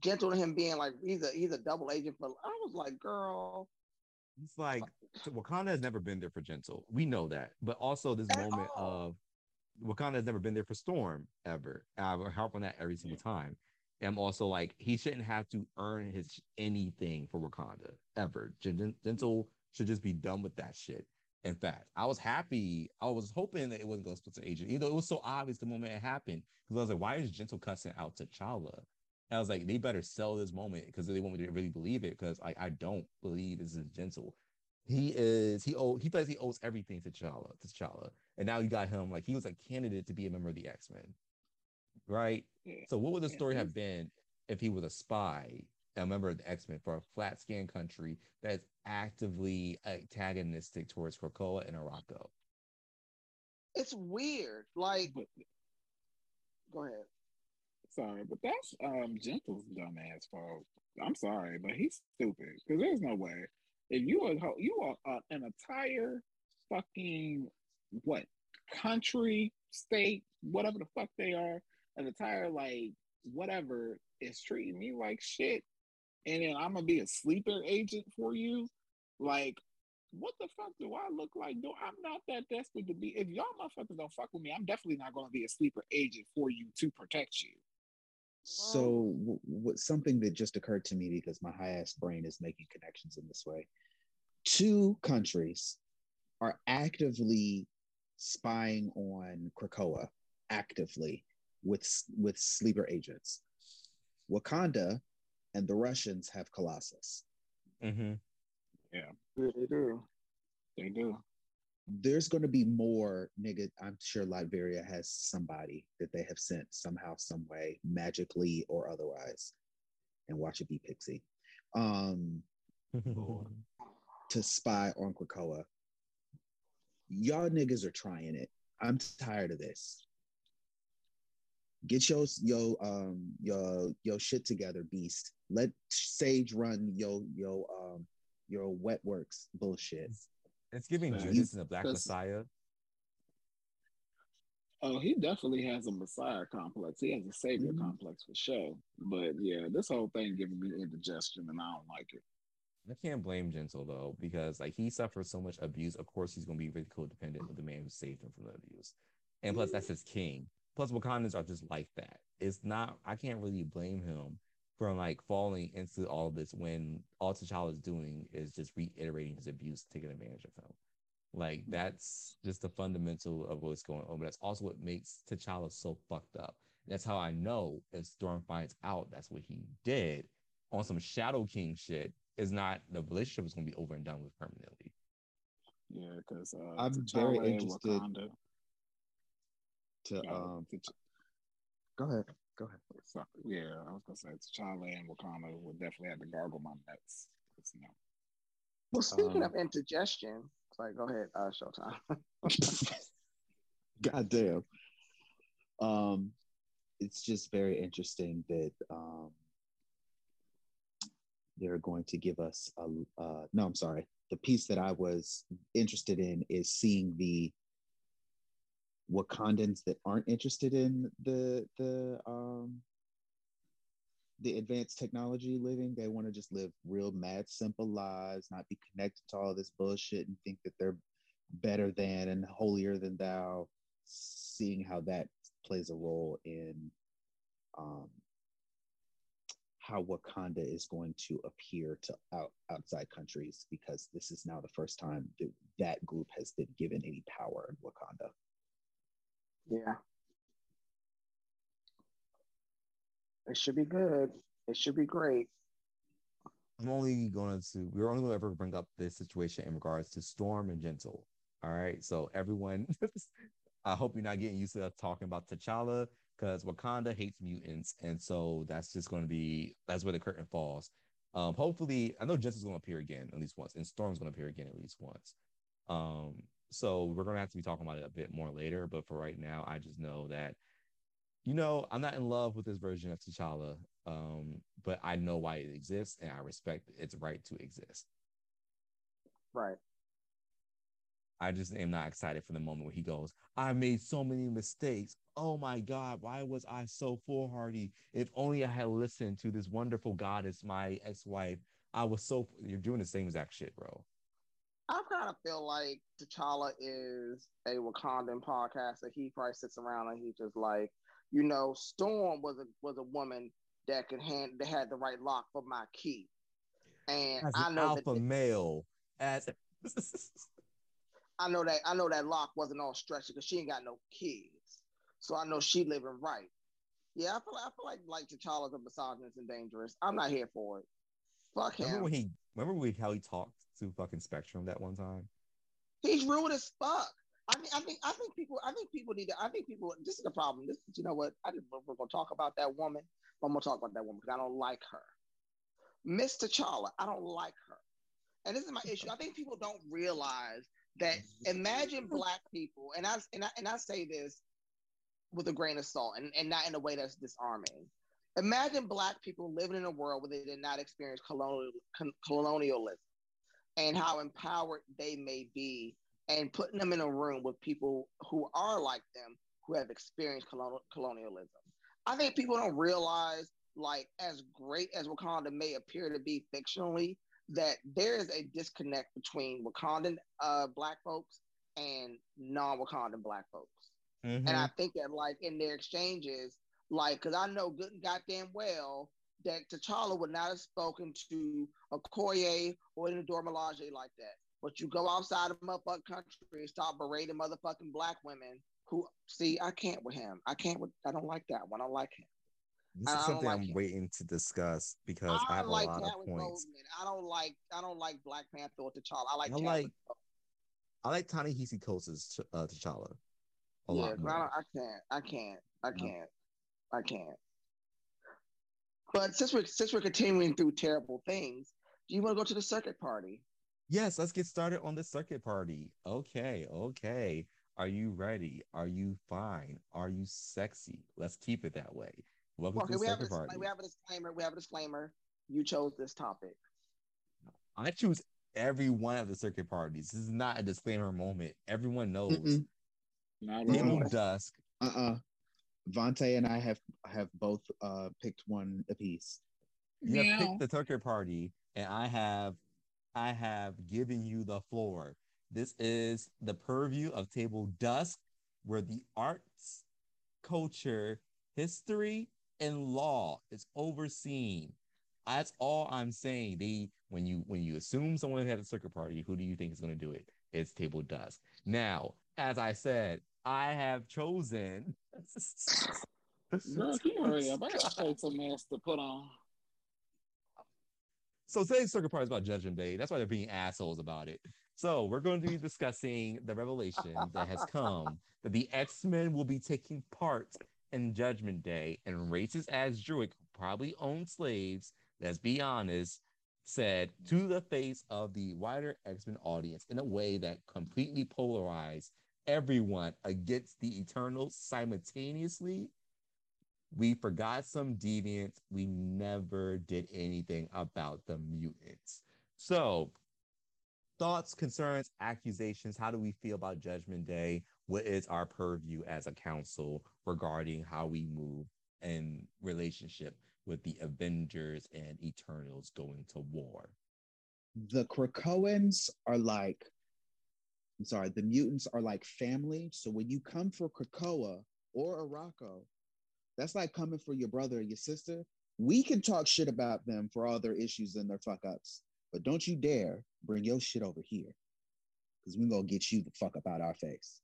gentle to him being like, he's a he's a double agent. But I was like, girl, it's like Wakanda has never been there for gentle. We know that, but also this moment all. of Wakanda has never been there for Storm ever. I harp on that every single time. I'm also like, he shouldn't have to earn his anything for Wakanda ever. Gentle should just be done with that shit. In fact, I was happy. I was hoping that it wasn't going to split to agent, even though it was so obvious the moment it happened. Because I was like, why is Gentle cussing out T'Challa? And I was like, they better sell this moment because they want me to really believe it. Because like I don't believe this is Gentle. He is he owe he feels he owes everything to T'Challa, to T'Challa. And now you got him like he was a candidate to be a member of the X-Men right? So what would the story have been if he was a spy, a member of the X-Men for a flat scan country that's actively antagonistic towards Krakoa and Arakko? It's weird. Like go ahead. Sorry, but that's um Gentle's dumbass fault. I'm sorry, but he's stupid. Because there's no way. If you are you are uh, an entire fucking what country, state, whatever the fuck they are, an entire like whatever is treating me like shit, and then I'm gonna be a sleeper agent for you, like what the fuck do I look like? No, I'm not that desperate to be. If y'all motherfuckers don't fuck with me, I'm definitely not going to be a sleeper agent for you to protect you. So, what something that just occurred to me because my high ass brain is making connections in this way. Two countries are actively spying on Krakoa, actively with with sleeper agents. Wakanda and the Russians have Colossus. Mm-hmm. Yeah, they do. They do. There's going to be more, nigga. I'm sure Latveria has somebody that they have sent somehow, some way, magically or otherwise, and watch it be Pixie, um, [laughs] to spy on Krakoa. Y'all niggas are trying it. I'm tired of this get your your um your your shit together, beast. Let Sage run your your um your wet works bullshit. It's, it's giving Man, Judas and the Black Messiah. Oh, he definitely has a Messiah complex. He has a Savior mm-hmm. complex for sure. But yeah, this whole thing giving me indigestion, and I don't like it. I can't blame Gentle though, because like he suffered so much abuse. Of course, he's going to be really codependent with the man who saved him from the abuse, and plus that's his king. Plus, Wakandans are just like that. It's not. I can't really blame him for like falling into all of this when all T'Challa is doing is just reiterating his abuse, taking advantage of him. Like that's just the fundamental of what's going on. But that's also what makes T'Challa so fucked up. That's how I know if Storm finds out that's what he did on some Shadow King shit. Is not the relationship is going to be over and done with permanently. Yeah, because uh, I'm T'Challa very interested. Wakanda to um go ahead go ahead. So, yeah i was gonna say T'Challa and wakanda would definitely have to gargle my nuts know. well speaking um, of indigestion like go ahead uh showtime. [laughs] God damn um it's just very interesting that um they're going to give us a uh, no i'm sorry. The piece that i was interested in is seeing the Wakandans that aren't interested in the the um the advanced technology living. They want to just live real mad simple lives, not be connected to all this bullshit and think that they're better than and holier than thou. Seeing how that plays a role in um, how Wakanda is going to appear to out, outside countries because this is now the first time that that group has been given any power in Wakanda. Yeah. It should be good. It should be great. I'm only going to, we're only going to ever bring up this situation in regards to Storm and Gentle. All right. So, everyone, [laughs] I hope you're not getting used to talking about T'Challa because Wakanda hates mutants. And so that's just going to be, that's where the curtain falls. Um, hopefully, I know Gentle's going to appear again at least once, and Storm's going to appear again at least once. Um, so we're gonna have to be talking about it a bit more later. But for right now, I just know that you know, I'm not in love with this version of T'Challa, um, but I know why it exists and I respect its right to exist. Right. I just am not excited for the moment where he goes, I made so many mistakes. Oh my God, why was I so foolhardy? If only I had listened to this wonderful goddess, my ex wife. I was so. You're doing the same exact shit, bro. I kind of feel like T'Challa is a Wakandan podcaster. He probably sits around and he's just like, you know, Storm was a was a woman that could hand that had the right lock for my key. And as I know alpha that, male as [laughs] I know that I know that lock wasn't all stretchy because she ain't got no kids. So I know she living right. Yeah, I feel like I feel like like T'Challa's a misogynist and dangerous. I'm not here for it. Fuck him. remember when he remember when how he talked to fucking Spectrum that one time? He's rude as fuck. I think I think I think people I think people need to I think people this is the problem. This you know what I just we're gonna talk about that woman. I'm gonna talk about that woman because I don't like her. Miss T'Challa, I don't like her. And this is my issue. I think people don't realize that imagine black people, and I and I and I say this with a grain of salt and, and not in a way that's disarming. Imagine black people living in a world where they did not experience colonial, colonialism and how empowered they may be and putting them in a room with people who are like them who have experienced colonial, colonialism. I think people don't realize, like, as great as Wakanda may appear to be fictionally, that there is a disconnect between Wakandan uh, black folks and non-Wakandan black folks. Mm-hmm. And I think that, like, in their exchanges, like, because I know good and goddamn well that T'Challa would not have spoken to a Okoye or a Dora Milaje like that. But you go outside of motherfucking country and start berating motherfucking black women who see I can't with him. I can't with I don't like that one. I don't like him. This is something like I'm him. waiting to discuss because I, I have like a lot of points. I don't like I don't like Black Panther or T'Challa. I like I like I like Ta-Nehisi Coates's uh, T'Challa. A yeah, lot. I, I can't. I can't. I can't. I can't. But since we're since we're continuing through terrible things, do you want to go to the circuit party? Yes, let's get started on the circuit party. Okay, okay. Are you ready? Are you fine? Are you sexy? Let's keep it that way. Welcome okay, to the we circuit have party. We have a disclaimer. We have a disclaimer. You chose this topic. I choose every one of the circuit parties. This is not a disclaimer moment. Everyone knows. Mm-mm. Not Dusk. Uh-uh. Vontae and I have have both uh picked one apiece. You have picked the circuit party, and I have I have given you the floor. This is the purview of Table Dusk, where the arts, culture, history, and law is overseen. That's all I'm saying. They when you when you assume someone had a circuit party, who do you think is going to do it? It's Table Dusk. Now, as I said, I have chosen. Girl, you hurry up. I got some ass to put on. So today's circuit party is about Judgment Day. That's why they're being assholes about it. So we're going to be discussing the revelation that has come [laughs] that the X-Men will be taking part in Judgment Day, and racist as Druig, probably owned slaves, let's be honest, said to the face of the wider X-Men audience in a way that completely polarized everyone against the Eternals simultaneously we forgot some deviants. We never did anything about the mutants. So, thoughts, concerns, accusations. How do we feel about Judgment Day? What is our purview as a council regarding how we move in relationship with the Avengers and Eternals going to war? The Krakoans are like, I'm sorry, the mutants are like family. So when you come for Krakoa or Arakko, that's like coming for your brother or your sister. We can talk shit about them for all their issues and their fuck ups, but don't you dare bring your shit over here because we're gonna get you the fuck up out of our face.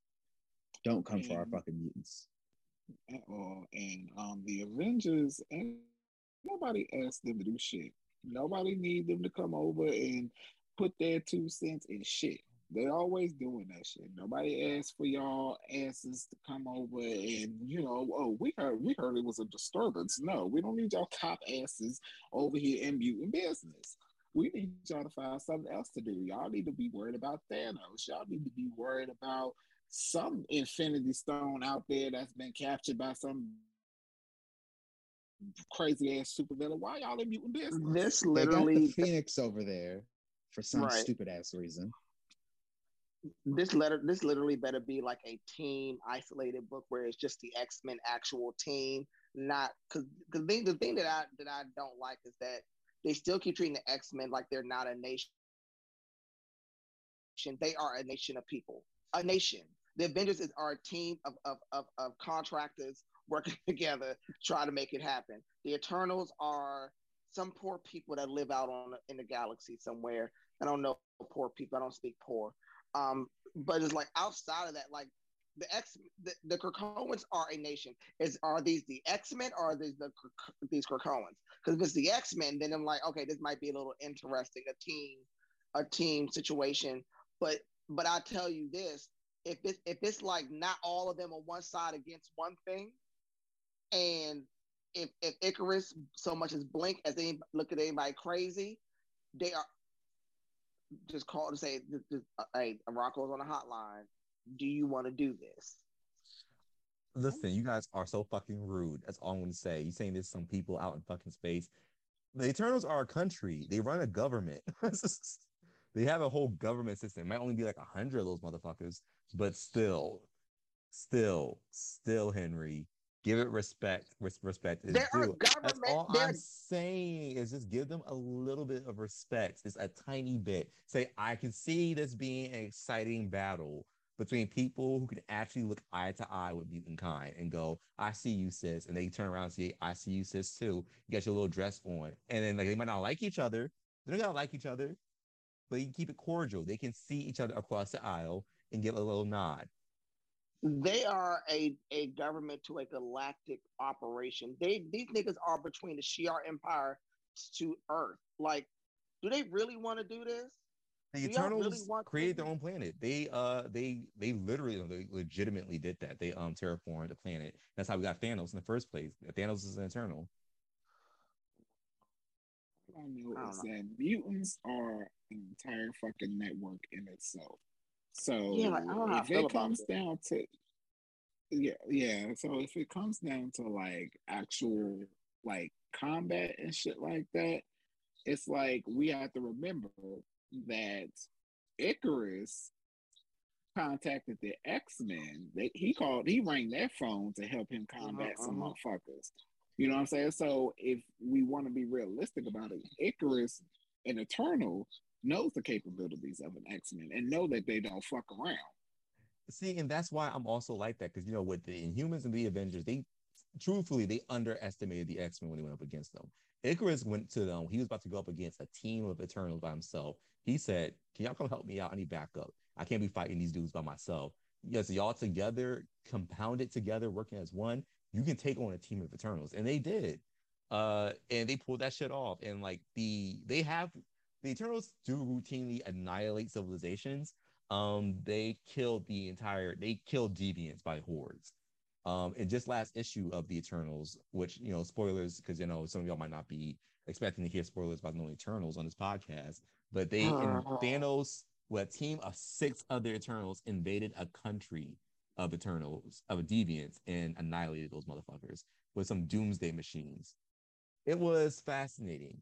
Don't come and, for our fucking mutants. At all. And um, the Avengers, and nobody asked them to do shit. Nobody need them to come over and put their two cents in shit. They always doing that shit. Nobody asked for y'all asses to come over and you know, oh, we heard we heard it was a disturbance. No, we don't need y'all top asses over here in mutant business. We need y'all to find something else to do. Y'all need to be worried about Thanos. Y'all need to be worried about some Infinity Stone out there that's been captured by some crazy ass supervillain. Why y'all in mutant business? This They got literally, the Phoenix over there for some Right. stupid ass reason. This letter, this literally better be like a team isolated book where it's just the X Men actual team, not because the thing, the thing that I that I don't like is that they still keep treating the X Men like they're not a nation. They are a nation of people, a nation. The Avengers is a team of of of, of contractors working [laughs] together, trying to make it happen. The Eternals are some poor people that live out on in the galaxy somewhere. I don't know poor people. I don't speak poor. Um, but it's like outside of that, like the X, the, the Krakoans are a nation. Is are these the X Men or are these the these Krakoans? Because if it's the X Men, then I'm like, okay, this might be a little interesting, a team, a team situation. But but I tell you this, if it if it's like not all of them on one side against one thing, and if if Ikaris so much as blink as they look at anybody crazy, they are just call to say, uh, "Hey, Rocco's on the hotline. Do you want to do this?" Listen, you guys are so fucking rude. That's all I'm gonna say. You're saying there's some people out in fucking space. The Eternals are a country. They run a government. [laughs] they have a whole government system. It might only be like a hundred of those motherfuckers, but still, still, still, Henry, give it respect. Res- respect is There are due. That's all There, I'm saying is just give them a little bit of respect. It's a tiny bit. Say, I can see this being an exciting battle between people who can actually look eye to eye with mutant kind and go, I see you, sis. And they turn around and say, I see you, sis, too. You got your little dress on. And then like they might not like each other. They don't gotta like each other, but you can keep it cordial. They can see each other across the aisle and give a little nod. They are a, a government to a galactic operation. They these niggas are between the Shi'ar Empire to Earth. Like, do they really want to do this? The Do y'all really Eternals want created to- their own planet. They uh they they literally they legitimately did that. They um terraformed the planet. That's how we got Thanos in the first place. Thanos is an Eternal. I know I don't is that mutants are an entire fucking network in itself. So Yeah, like, I don't know how I if it comes this. down to yeah, yeah. So if it comes down to like actual like combat and shit like that, it's like we have to remember that Ikaris contacted the X Men. They he called he rang their phone to help him combat some uh-huh. motherfuckers. You know what I'm saying? So if we want to be realistic about it, Ikaris and Eternal knows the capabilities of an X Men and know that they don't fuck around. See, and that's why I'm also like that because you know, with the Inhumans and the Avengers, they truthfully they underestimated the X Men when they went up against them. Ikaris went to them. He was about to go up against a team of Eternals by himself. He said, "Can y'all come help me out? I need backup. I can't be fighting these dudes by myself. Yes, y'all together, compounded together, working as one, you can take on a team of Eternals." And they did. Uh, and they pulled that shit off. And like the they have the Eternals do routinely annihilate civilizations, um, they killed the entire, they killed deviants by hordes. Um, and just last issue of the Eternals, which you know, spoilers, because you know some of y'all might not be expecting to hear spoilers about the Eternals on this podcast, but they and Oh. Thanos, with a team of six other Eternals, invaded a country of Eternals of deviants and annihilated those motherfuckers with some doomsday machines. It was fascinating.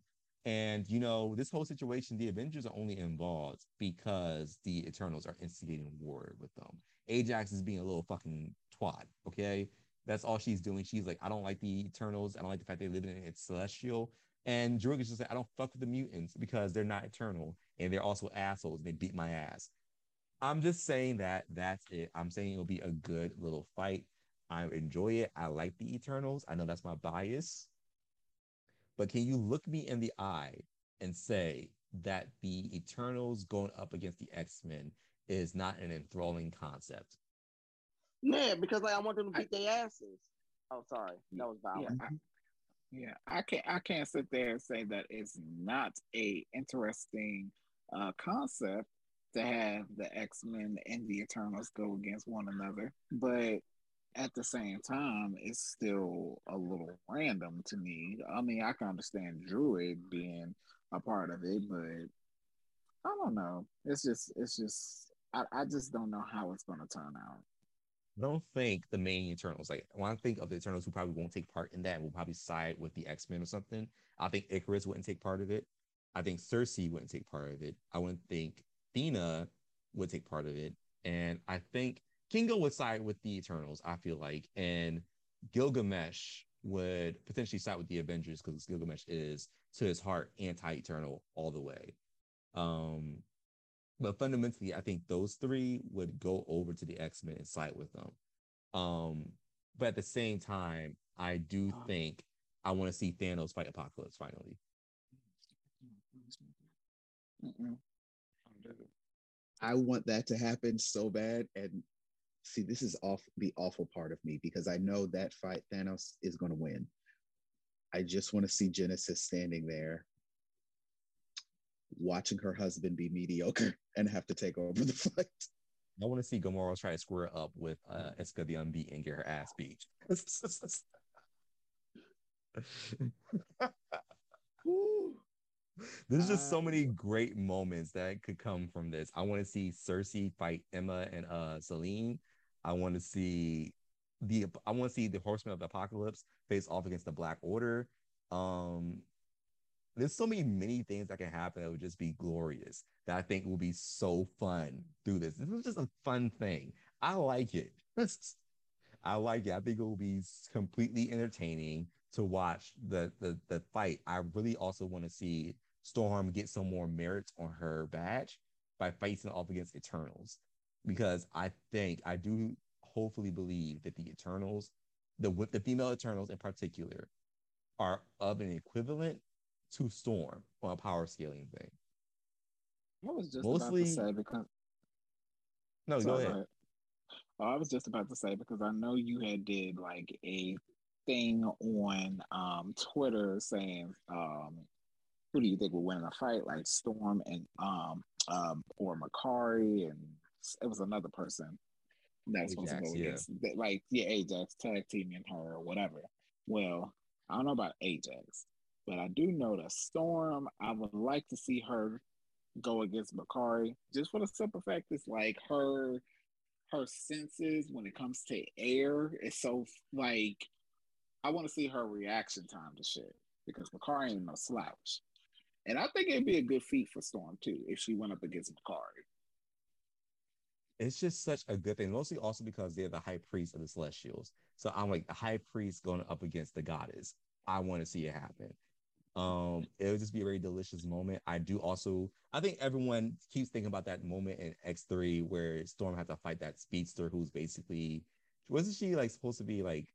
And you know, this whole situation, the Avengers are only involved because the Eternals are instigating war with them. Ajax is being a little fucking twat, okay? That's all she's doing. She's like, I don't like the Eternals. I don't like the fact they live in it. It's celestial. And Druig is just like, I don't fuck with the mutants because they're not eternal and they're also assholes. And they beat my ass. I'm just saying that that's it. I'm saying it'll be a good little fight. I enjoy it. I like the Eternals. I know that's my bias. But can you look me in the eye and say that the Eternals going up against the X Men is not an enthralling concept? Yeah, because like I want them to I- beat their asses. Oh, sorry, that was Yeah, violent. I, yeah. I can't I can't sit there and say that it's not a interesting uh, concept to have the X Men and the Eternals go against one another, but at the same time, it's still a little random to me. I mean, I can understand Druig being a part of it, but I don't know. It's just it's just I, I just don't know how it's gonna turn out. I don't think the main Eternals, like when I think of the Eternals who probably won't take part in that, will probably side with the X Men or something. I think Ikaris wouldn't take part of it. I think Sersi wouldn't take part of it. I wouldn't think Thena would take part of it. And I think Kingo would side with the Eternals, I feel like. And Gilgamesh would potentially side with the Avengers because Gilgamesh is to his heart anti-eternal all the way. Um, but fundamentally, I think those three would go over to the X Men and side with them. Um, but at the same time, I do think I want to see Thanos fight Apocalypse finally. I want that to happen so bad. And see, this is off the awful part of me because I know that fight Thanos is going to win. I just want to see Genesis standing there watching her husband be mediocre [laughs] and have to take over the [laughs] fight. I want to see Gamora try to square up with uh, Isca the Unbeaten and get her ass beat. [laughs] There's just so many great moments that could come from this. I want to see Sersi fight Emma and uh Selene. I want to see the I want to see the Horsemen of the Apocalypse face off against the Black Order. Um, there's so many many things that can happen that would just be glorious that I think will be so fun through this. This is just a fun thing. I like it. [laughs] I like it. I think it will be completely entertaining to watch the the the fight. I really also want to see Storm get some more merits on her badge by facing off against Eternals. Because I think I do hopefully believe that the Eternals, the the female Eternals in particular, are of an equivalent to Storm on a power scaling thing. I was just mostly about to say because no, go ahead. Oh, I was just about to say because I know you had did like a thing on um, Twitter saying um, who do you think will win a fight like Storm and um, um, or Makkari and it was another person that was supposed to go against yeah. like yeah Ajax tag teaming her or whatever. Well, I don't know about Ajax, but I do know that Storm. I would like to see her go against Makkari just for the simple fact it's like her her senses when it comes to air is so like I want to see her reaction time to shit because Makkari ain't no slouch. And I think it'd be a good feat for Storm too if she went up against Makkari. It's just such a good thing, mostly also because they're the high priest of the Celestials. So I'm like the high priest going up against the goddess. I want to see it happen. Um, it would just be a very delicious moment. I do also, I think everyone keeps thinking about that moment in X3 where Storm had to fight that speedster who's basically wasn't she like supposed to be like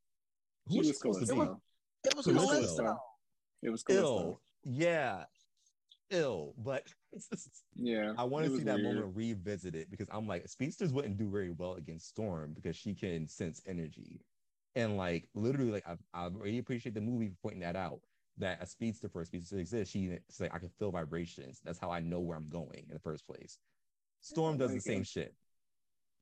who was, was supposed to be? It was, it was Callisto. It was Callisto. Ill. Yeah. Ill, but [laughs] yeah, I want to see that weird. moment revisited because I'm like, speedsters wouldn't do very well against Storm because she can sense energy, and like literally, like I, I really appreciate the movie pointing that out that a speedster for a speedster exists. She's like, I can feel vibrations. That's how I know where I'm going in the first place. Storm does the same shit.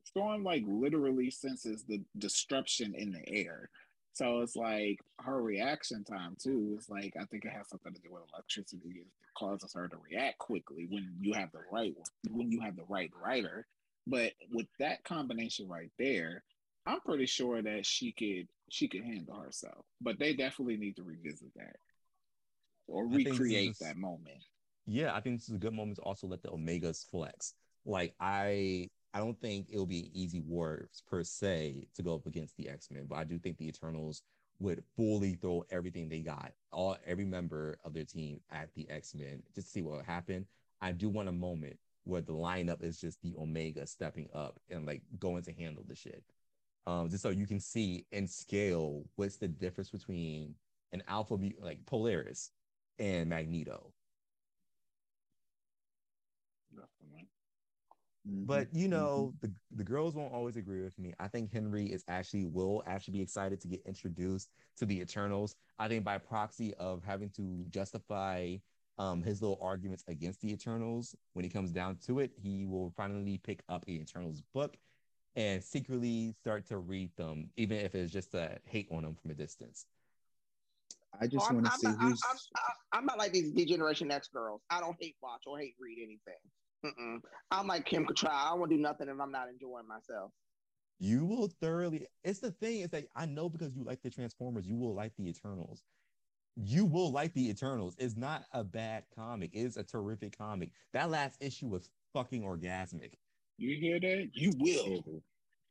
Storm like literally senses the disruption in the air. So it's like her reaction time too. Is like I think it has something to do with electricity. It causes her to react quickly when you have the right when you have the right writer. But with that combination right there, I'm pretty sure that she could she could handle herself. But they definitely need to revisit that or recreate is, that moment. Yeah, I think this is a good moment to also let the Omegas flex. Like I I don't think it'll be easy war per se to go up against the X-Men, but I do think the Eternals would fully throw everything they got, all every member of their team at the X-Men just to see what would happen. I do want a moment where the lineup is just the Omega stepping up and like going to handle the shit. Um, just so you can see in scale what's the difference between an alpha like Polaris and Magneto. Mm-hmm. But you know, mm-hmm. the, the girls won't always agree with me. I think Henry is actually will actually be excited to get introduced to the Eternals. I think by proxy of having to justify um, his little arguments against the Eternals, when he comes down to it, he will finally pick up the Eternals book and secretly start to read them, even if it's just a hate on them from a distance. I just oh, want to see not, who's. I'm, I'm, I'm, not like these Degeneration X girls. I don't hate watch or hate read anything. Mm-mm. I'm like Kim Cattrall. I won't do nothing if I'm not enjoying myself. You will thoroughly. It's the thing is that I know because you like the Transformers, you will like the Eternals. You will like the Eternals. It's not a bad comic. It's a terrific comic. That last issue was fucking orgasmic. You hear that? You will.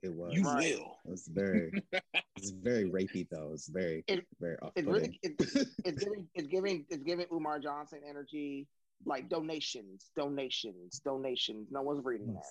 It was. You Right. will. It was very. [laughs] it's very rapey though. It's very It- very It's off-putting. really it's, it's giving it's giving it's giving Umar Johnson energy, like donations, donations, donations. No one's reading that.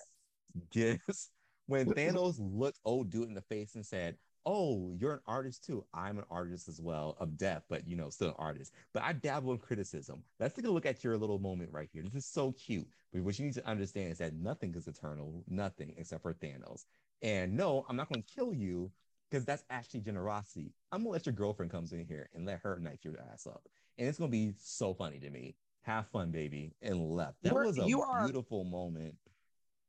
Yes. When Thanos looked old dude in the face and said, Oh, you're an artist too. I'm an artist as well of death, but you know, still an artist. But I dabble in criticism. Let's take a look at your little moment right here. This is so cute. But what you need to understand is that nothing is eternal, nothing except for Thanos. And no, I'm not going to kill you because that's actually generosity. I'm gonna let your girlfriend comes in here and let her knife your ass up. And it's gonna be so funny to me. Have fun, baby. And left. That You're- was a you are- beautiful moment.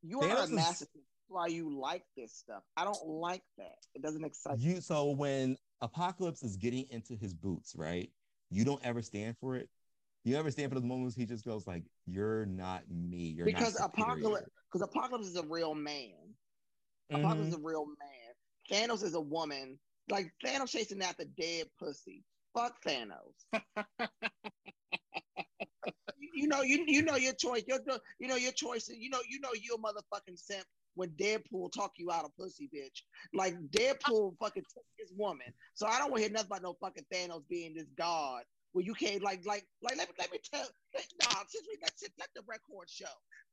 You are Thanos a is- masochist. Why you like this stuff? I don't like that. It doesn't excite you so when apocalypse is getting into his boots right you don't ever stand for it you ever stand for those moments he just goes like you're not me you're because apocalypse because apocalypse is a real man. Mhm. Apocalypse is a real man. Thanos is a woman. Like Thanos chasing after dead pussy. Fuck Thanos. [laughs] you, know, you you know your choice. Your, you know your choices. You know, you know you a motherfucking simp when Deadpool talk you out of pussy, bitch. Like Deadpool fucking took his woman. So I don't want to hear nothing about no fucking Thanos being this god. Where you can't like like like let me let me tell let, nah, since we let, let the record show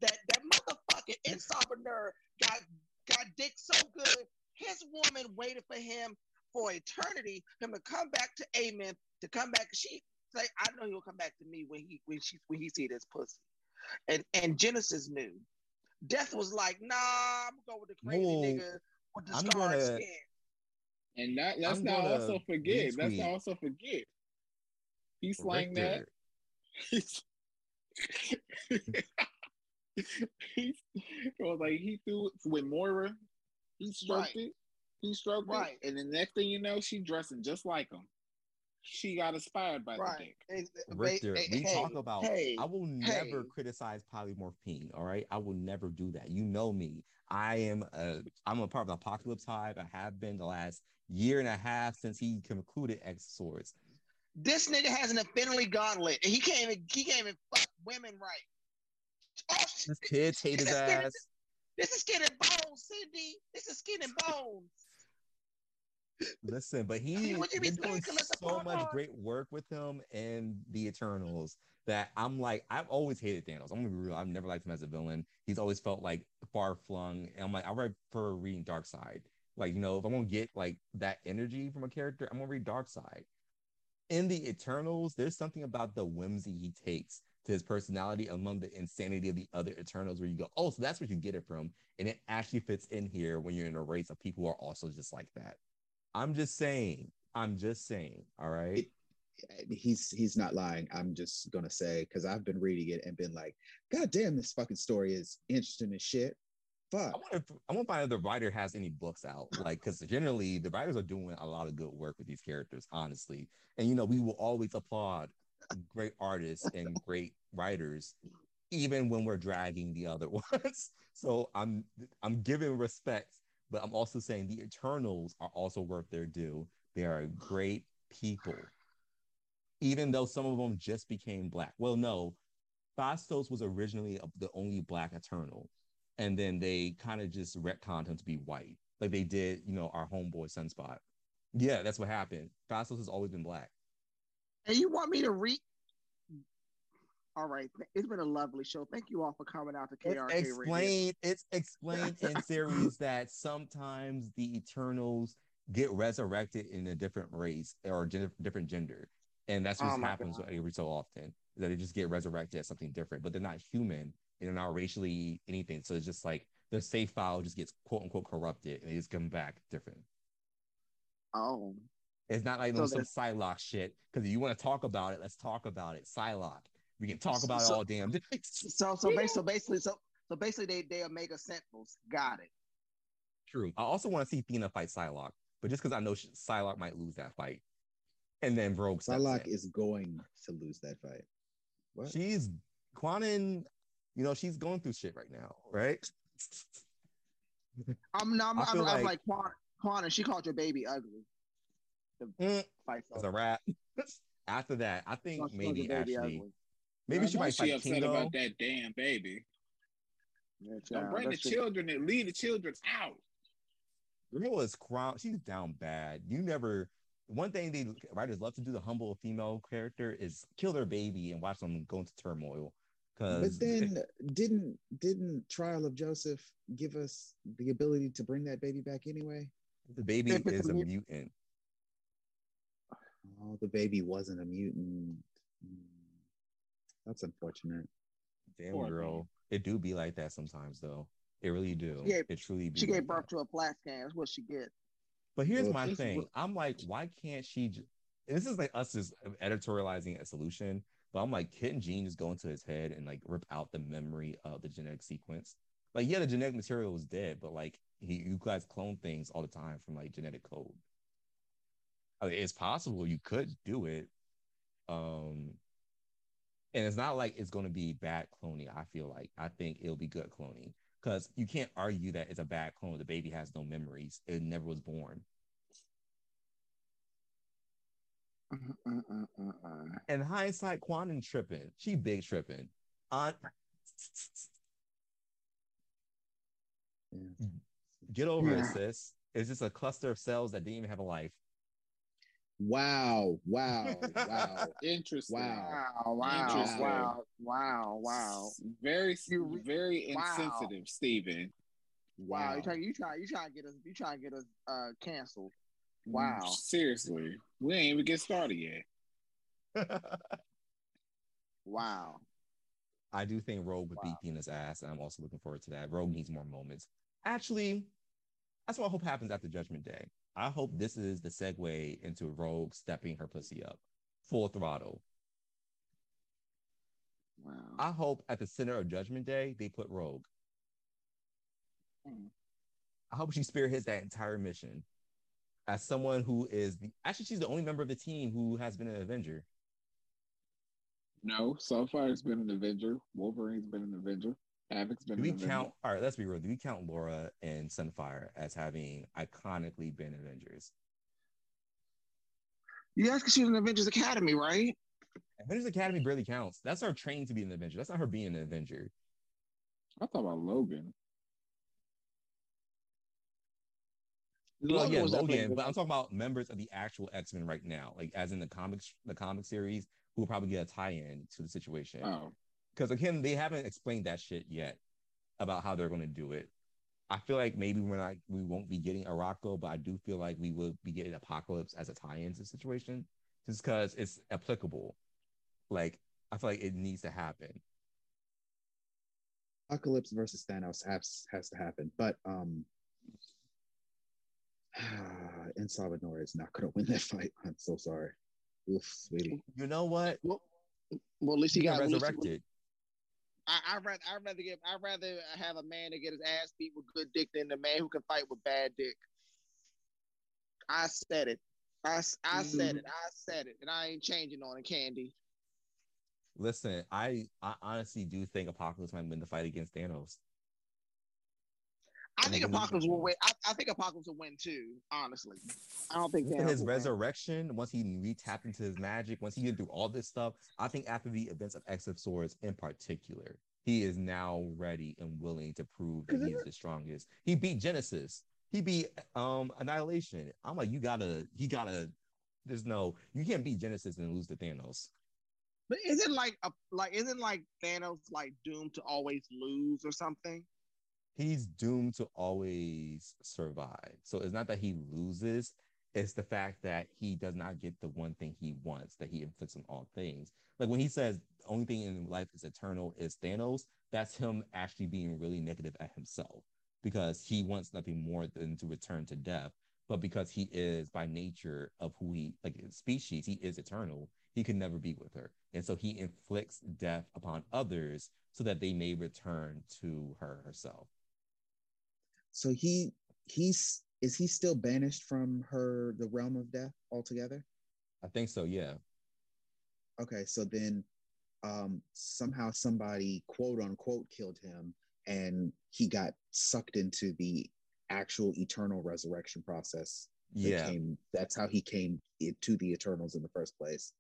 that that motherfucking insomnia got got dick so good, his woman waited for him for eternity, him to come back to Amen, to come back. She say, I know he'll come back to me when he when she when he see this pussy. And and Genesis knew. Death was like, nah, I'm gonna go with the crazy Whoa. nigga with the I'm scarred gonna- skin. And that let's I'm not gonna also forget. Let's not also forget. He slang that. Richter. He's, he's it was [laughs] like he threw it with Moira. He stroked Right. it. He stroked Right. it. And the next thing you know, she dressing just like him. She got inspired by the Right. dick. And- and- Richter, hey, we hey, talk about hey, I will never criticize polymorphine. All right. I will never do that. You know me. I am a I'm a part of the apocalypse hive. I have been the last year and a half since he concluded X Swords. This nigga has an infinity gauntlet, and he can't even he can't even fuck women right. Oh, shit. His kids hate his This is skin and- ass. This is skin and bones, Cindy. This is skin and bones. Listen, but he mean, be they're doing so much great work with him and the Eternals that I'm like, I've always hated Thanos. I'm gonna be real. I've never liked him as a villain. He's always felt like far flung. And I'm like, I prefer reading Darkseid. Like, you know, if I'm gonna get like that energy from a character, I'm gonna read Darkseid. In the Eternals, there's something about the whimsy he takes to his personality among the insanity of the other Eternals where you go, oh, so that's where you get it from. And it actually fits in here when you're in a race of people who are also just like that. I'm just saying. I'm just saying. All right. he's he's not lying. I'm just gonna say because I've been reading it and been like, God damn, this fucking story is interesting as shit. Fuck. I want to. I find if the writer has any books out, like because generally the writers are doing a lot of good work with these characters, honestly. And you know, we will always applaud great artists and great writers, even when we're dragging the other [laughs] ones. So I'm I'm giving respect, but I'm also saying the Eternals are also worth their due. They are great people, even though some of them just became black. Well, no, Phastos was originally the only black Eternal and then they kind of just retconned him to be white, like they did, you know, our homeboy Sunspot. Yeah, that's what happened. Phastos has always been black. And you want me to read? All right, it's been a lovely show. Thank you all for coming out to It's KRK Radio. explained. It's explained in [laughs] series that sometimes the Eternals get resurrected in a different race or gen- different gender, and that's what Oh happens God. every so often. That they just get resurrected as something different, but they're not human and they're not racially anything. So it's just like their safe file just gets quote unquote corrupted, and they just come back different. Oh, It's not like So some Psylocke shit. Because if you want to talk about it, let's talk about it. Psylocke. We can talk about So- it all damn day. [laughs] so so, bas- so basically, so so basically, they they Omega Sentinels. Got it. True. I also want to see Thena fight Psylocke, but just because I know she- Psylocke might lose that fight, and then Rogue steps Psylocke in. is going to lose that fight. What? she's Kwannon. You know she's going through shit right now, right? [laughs] I'm not. I'm, I'm, like, I'm like Quan, she called your baby ugly. The Mm, it's a wrap. [laughs] After that, I think so maybe actually, ugly. Maybe she might be upset Kingo. about that damn baby. Yeah, Don't bring the children and leave the children out. Girl is crying. She's down bad. You never. One thing they writers love to do the humble female character is kill their baby and watch them go into turmoil. But then didn't didn't Trial of Joseph give us the ability to bring that baby back anyway? The baby [laughs] is a mutant. Oh, the baby wasn't a mutant. Hmm. That's unfortunate. Damn Poor girl. Man. It do be like that sometimes though. It really do. Gave, it truly be. She like gave birth that. to a plastic scan. That's what she get. But here's well, my thing. I'm like, why can't she? J- this is like us just editorializing a solution. But I'm like, couldn't Jean just go into his head and like rip out the memory of the genetic sequence? Like, yeah, the genetic material was dead, but like, he, you guys clone things all the time from like genetic code. I mean, it's possible you could do it. Um, and it's not like it's going to be bad cloning. I feel like I think it'll be good cloning because you can't argue that it's a bad clone. The baby has no memories; it never was born. Uh, and hindsight, quantum tripping. She big tripping. Yeah. Get over yeah. it, sis. It's just a cluster of cells that didn't even have a life. [laughs] Wow! Wow! Wow! Interesting. Wow! Wow! Interesting. Wow! Wow! Wow! Very, very wow. insensitive, Stephen. Wow! wow. You try, you try, you try to get us, you try to get us uh canceled. Wow! Seriously, we ain't even get started yet. [laughs] wow! I do think Rogue would wow. beat Thena's ass, and I'm also looking forward to that. Rogue needs more moments. Actually, that's what I hope happens after Judgment Day. I hope this is the segue into Rogue stepping her pussy up full throttle. Wow. I hope at the center of Judgment Day they put Rogue. Mm. I hope she spearheads that entire mission as someone who is the actually she's the only member of the team who has been an Avenger. No, Starfire's been an Avenger. Wolverine's been an Avenger. Havoc's been. Do we count? All right, let's be real. Do we count Laura and Sunfire as having iconically been Avengers? Yeah, because she was in Avengers Academy, right? Avengers Academy barely counts. That's her training to be an Avenger. That's not her being an Avenger. I thought about Logan. Well, yeah, Logan, but I'm talking about members of the actual X Men right now, like as in the comics, the comic series, who will probably get a tie-in to the situation. Oh, because again, they haven't explained that shit yet about how they're going to do it. I feel like maybe we're not, we won't be getting Arakko, but I do feel like we will be getting Apocalypse as a tie-in to the situation, just because it's applicable. Like I feel like it needs to happen. Apocalypse versus Thanos has has to happen, but um, [sighs] and Salvador is not going to win that fight. I'm so sorry. Oof, sweetie. You know what? Well, well at least he, he got resurrected. I, would rather I'd rather get I'd rather have a man to get his ass beat with good dick than a man who can fight with bad dick. I said it. I, I said it. I said it, and I ain't changing on it, Candy. Listen, I I honestly do think Apocalypse might win the fight against Thanos. I think Apocalypse will win. I, I, think Apocalypse will win too. Honestly, I don't think his resurrection. Win. Once he re-tapped into his magic, once he did through all this stuff, I think after the events of X of Swords in particular, he is now ready and willing to prove that he is the strongest. He beat Genesis. He beat um Annihilation. I'm like, you gotta, he gotta. There's no, you can't beat Genesis and lose to Thanos. But isn't like a like isn't like Thanos like doomed to always lose or something? He's doomed to always survive. So it's not that he loses, it's the fact that he does not get the one thing he wants that he inflicts on all things. Like when he says the only thing in life is eternal is Thanos, that's him actually being really negative at himself because he wants nothing more than to return to death. But because he is by nature of who he like species, he is eternal. He can never be with her. And so he inflicts death upon others so that they may return to her herself. So he he's is he still banished from her the realm of death altogether? I think so, yeah. Okay, so then um somehow somebody quote unquote killed him and he got sucked into the actual eternal resurrection process. Yeah. Came, that's how he came to the Eternals in the first place,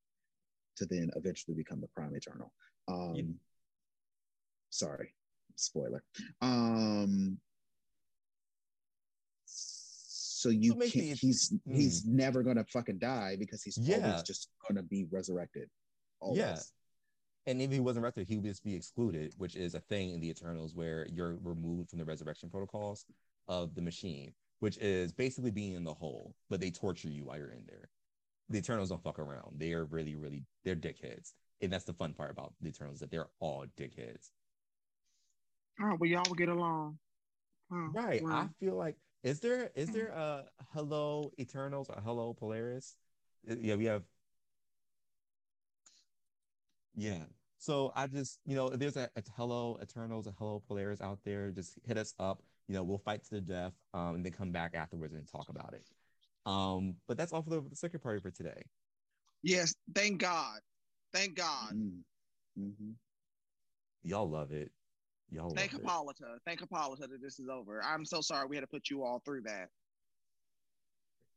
to then eventually become the Prime Eternal. Um, yeah. Sorry, spoiler. Um, so you can't. He's mm. he's never gonna fucking die because he's yeah. always just gonna be resurrected. Always. Yeah. And if he wasn't resurrected, he would just be excluded, which is a thing in the Eternals where you're removed from the resurrection protocols of the machine, which is basically being in the hole, but they torture you while you're in there. The Eternals don't fuck around. They are really, really, they're dickheads. And that's the fun part about the Eternals, that they're all dickheads. All right, well, y'all will get along. Oh, right. Wow. I feel like is there is there a hello Eternals or hello Polaris? Yeah, we have. Yeah. So I just, you know, if there's a, a hello Eternals, a hello Polaris out there, just hit us up. You know, we'll fight to the death, um, and then come back afterwards and talk about it. Um, but that's all for the, the second party for today. Yes, thank God, thank God. Mm-hmm. Y'all love it. Y'all Thank Hippolyta. Thank Hippolyta that this is over. I'm so sorry we had to put you all through that.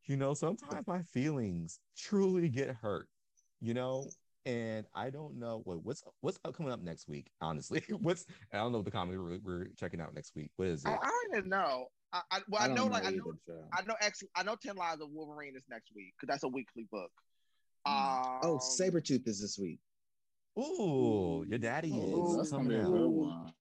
You know, sometimes my feelings truly get hurt, you know, and I don't know what what's what's coming up next week. Honestly, [laughs] what's I don't know the comedy we're, we're, checking out next week. What is it? I, I don't even know. I, I well, I, I know, like I know, I know, X, I know Ten Lives of Wolverine is next week because that's a weekly book. Um, oh, Sabretooth is this week. Ooh, your daddy Ooh, is coming out.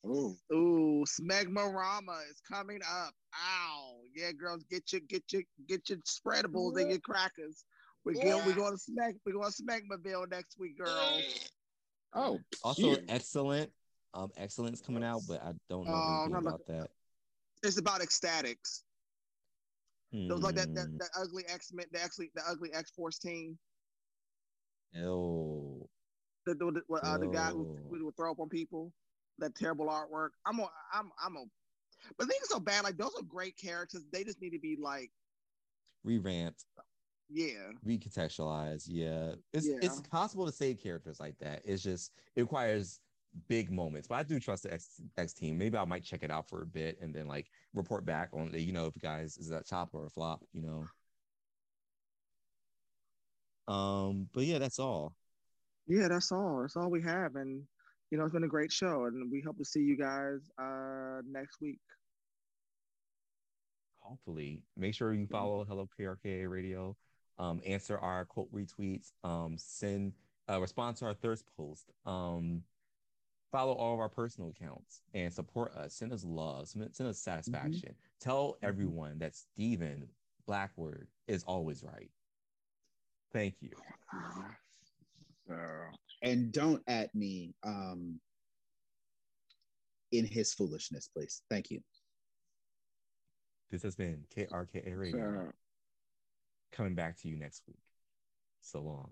Ooh. Ooh, Smegmarama is coming up. Ow. Yeah, girls, get your get your get your spreadables and your crackers. We're yeah. going we're going to smack we're going to Smegmaville next week, girls. [laughs] Oh, also excellent. Um, X-Cellent's coming out, but I don't know uh, anything about that. It's about X-Statix. It was like that that, hmm. that ugly X Men, the actually the ugly X Force team. Oh the the, uh, the guy who, who would throw up on people, that terrible artwork. I'm a, I'm I'm a, but things so bad. Like those are great characters. They just need to be like revamped. Yeah. Recontextualized. Yeah. It's yeah. it's possible to save characters like that. It's just it requires big moments. But I do trust the X X team. Maybe I might check it out for a bit and then like report back on the, you know, if guys is that top or a flop, you know. Um, but yeah, that's all yeah, that's all. That's all we have. And you know, it's been a great show, and we hope to see you guys uh next week. Hopefully, make sure you follow Hello Krakoa Radio. Um, answer our quote retweets. Um, send uh, respond to our thirst post. Um, follow all of our personal accounts and support us. Send us love. Send, send us satisfaction. Mm-hmm. Tell mm-hmm. everyone that Stephen Blackwood is always right. Thank you. [sighs] [sighs] So and don't at me um in his foolishness, please. Thank you. This has been Krakoa Radio. So, coming back to you next week. So long.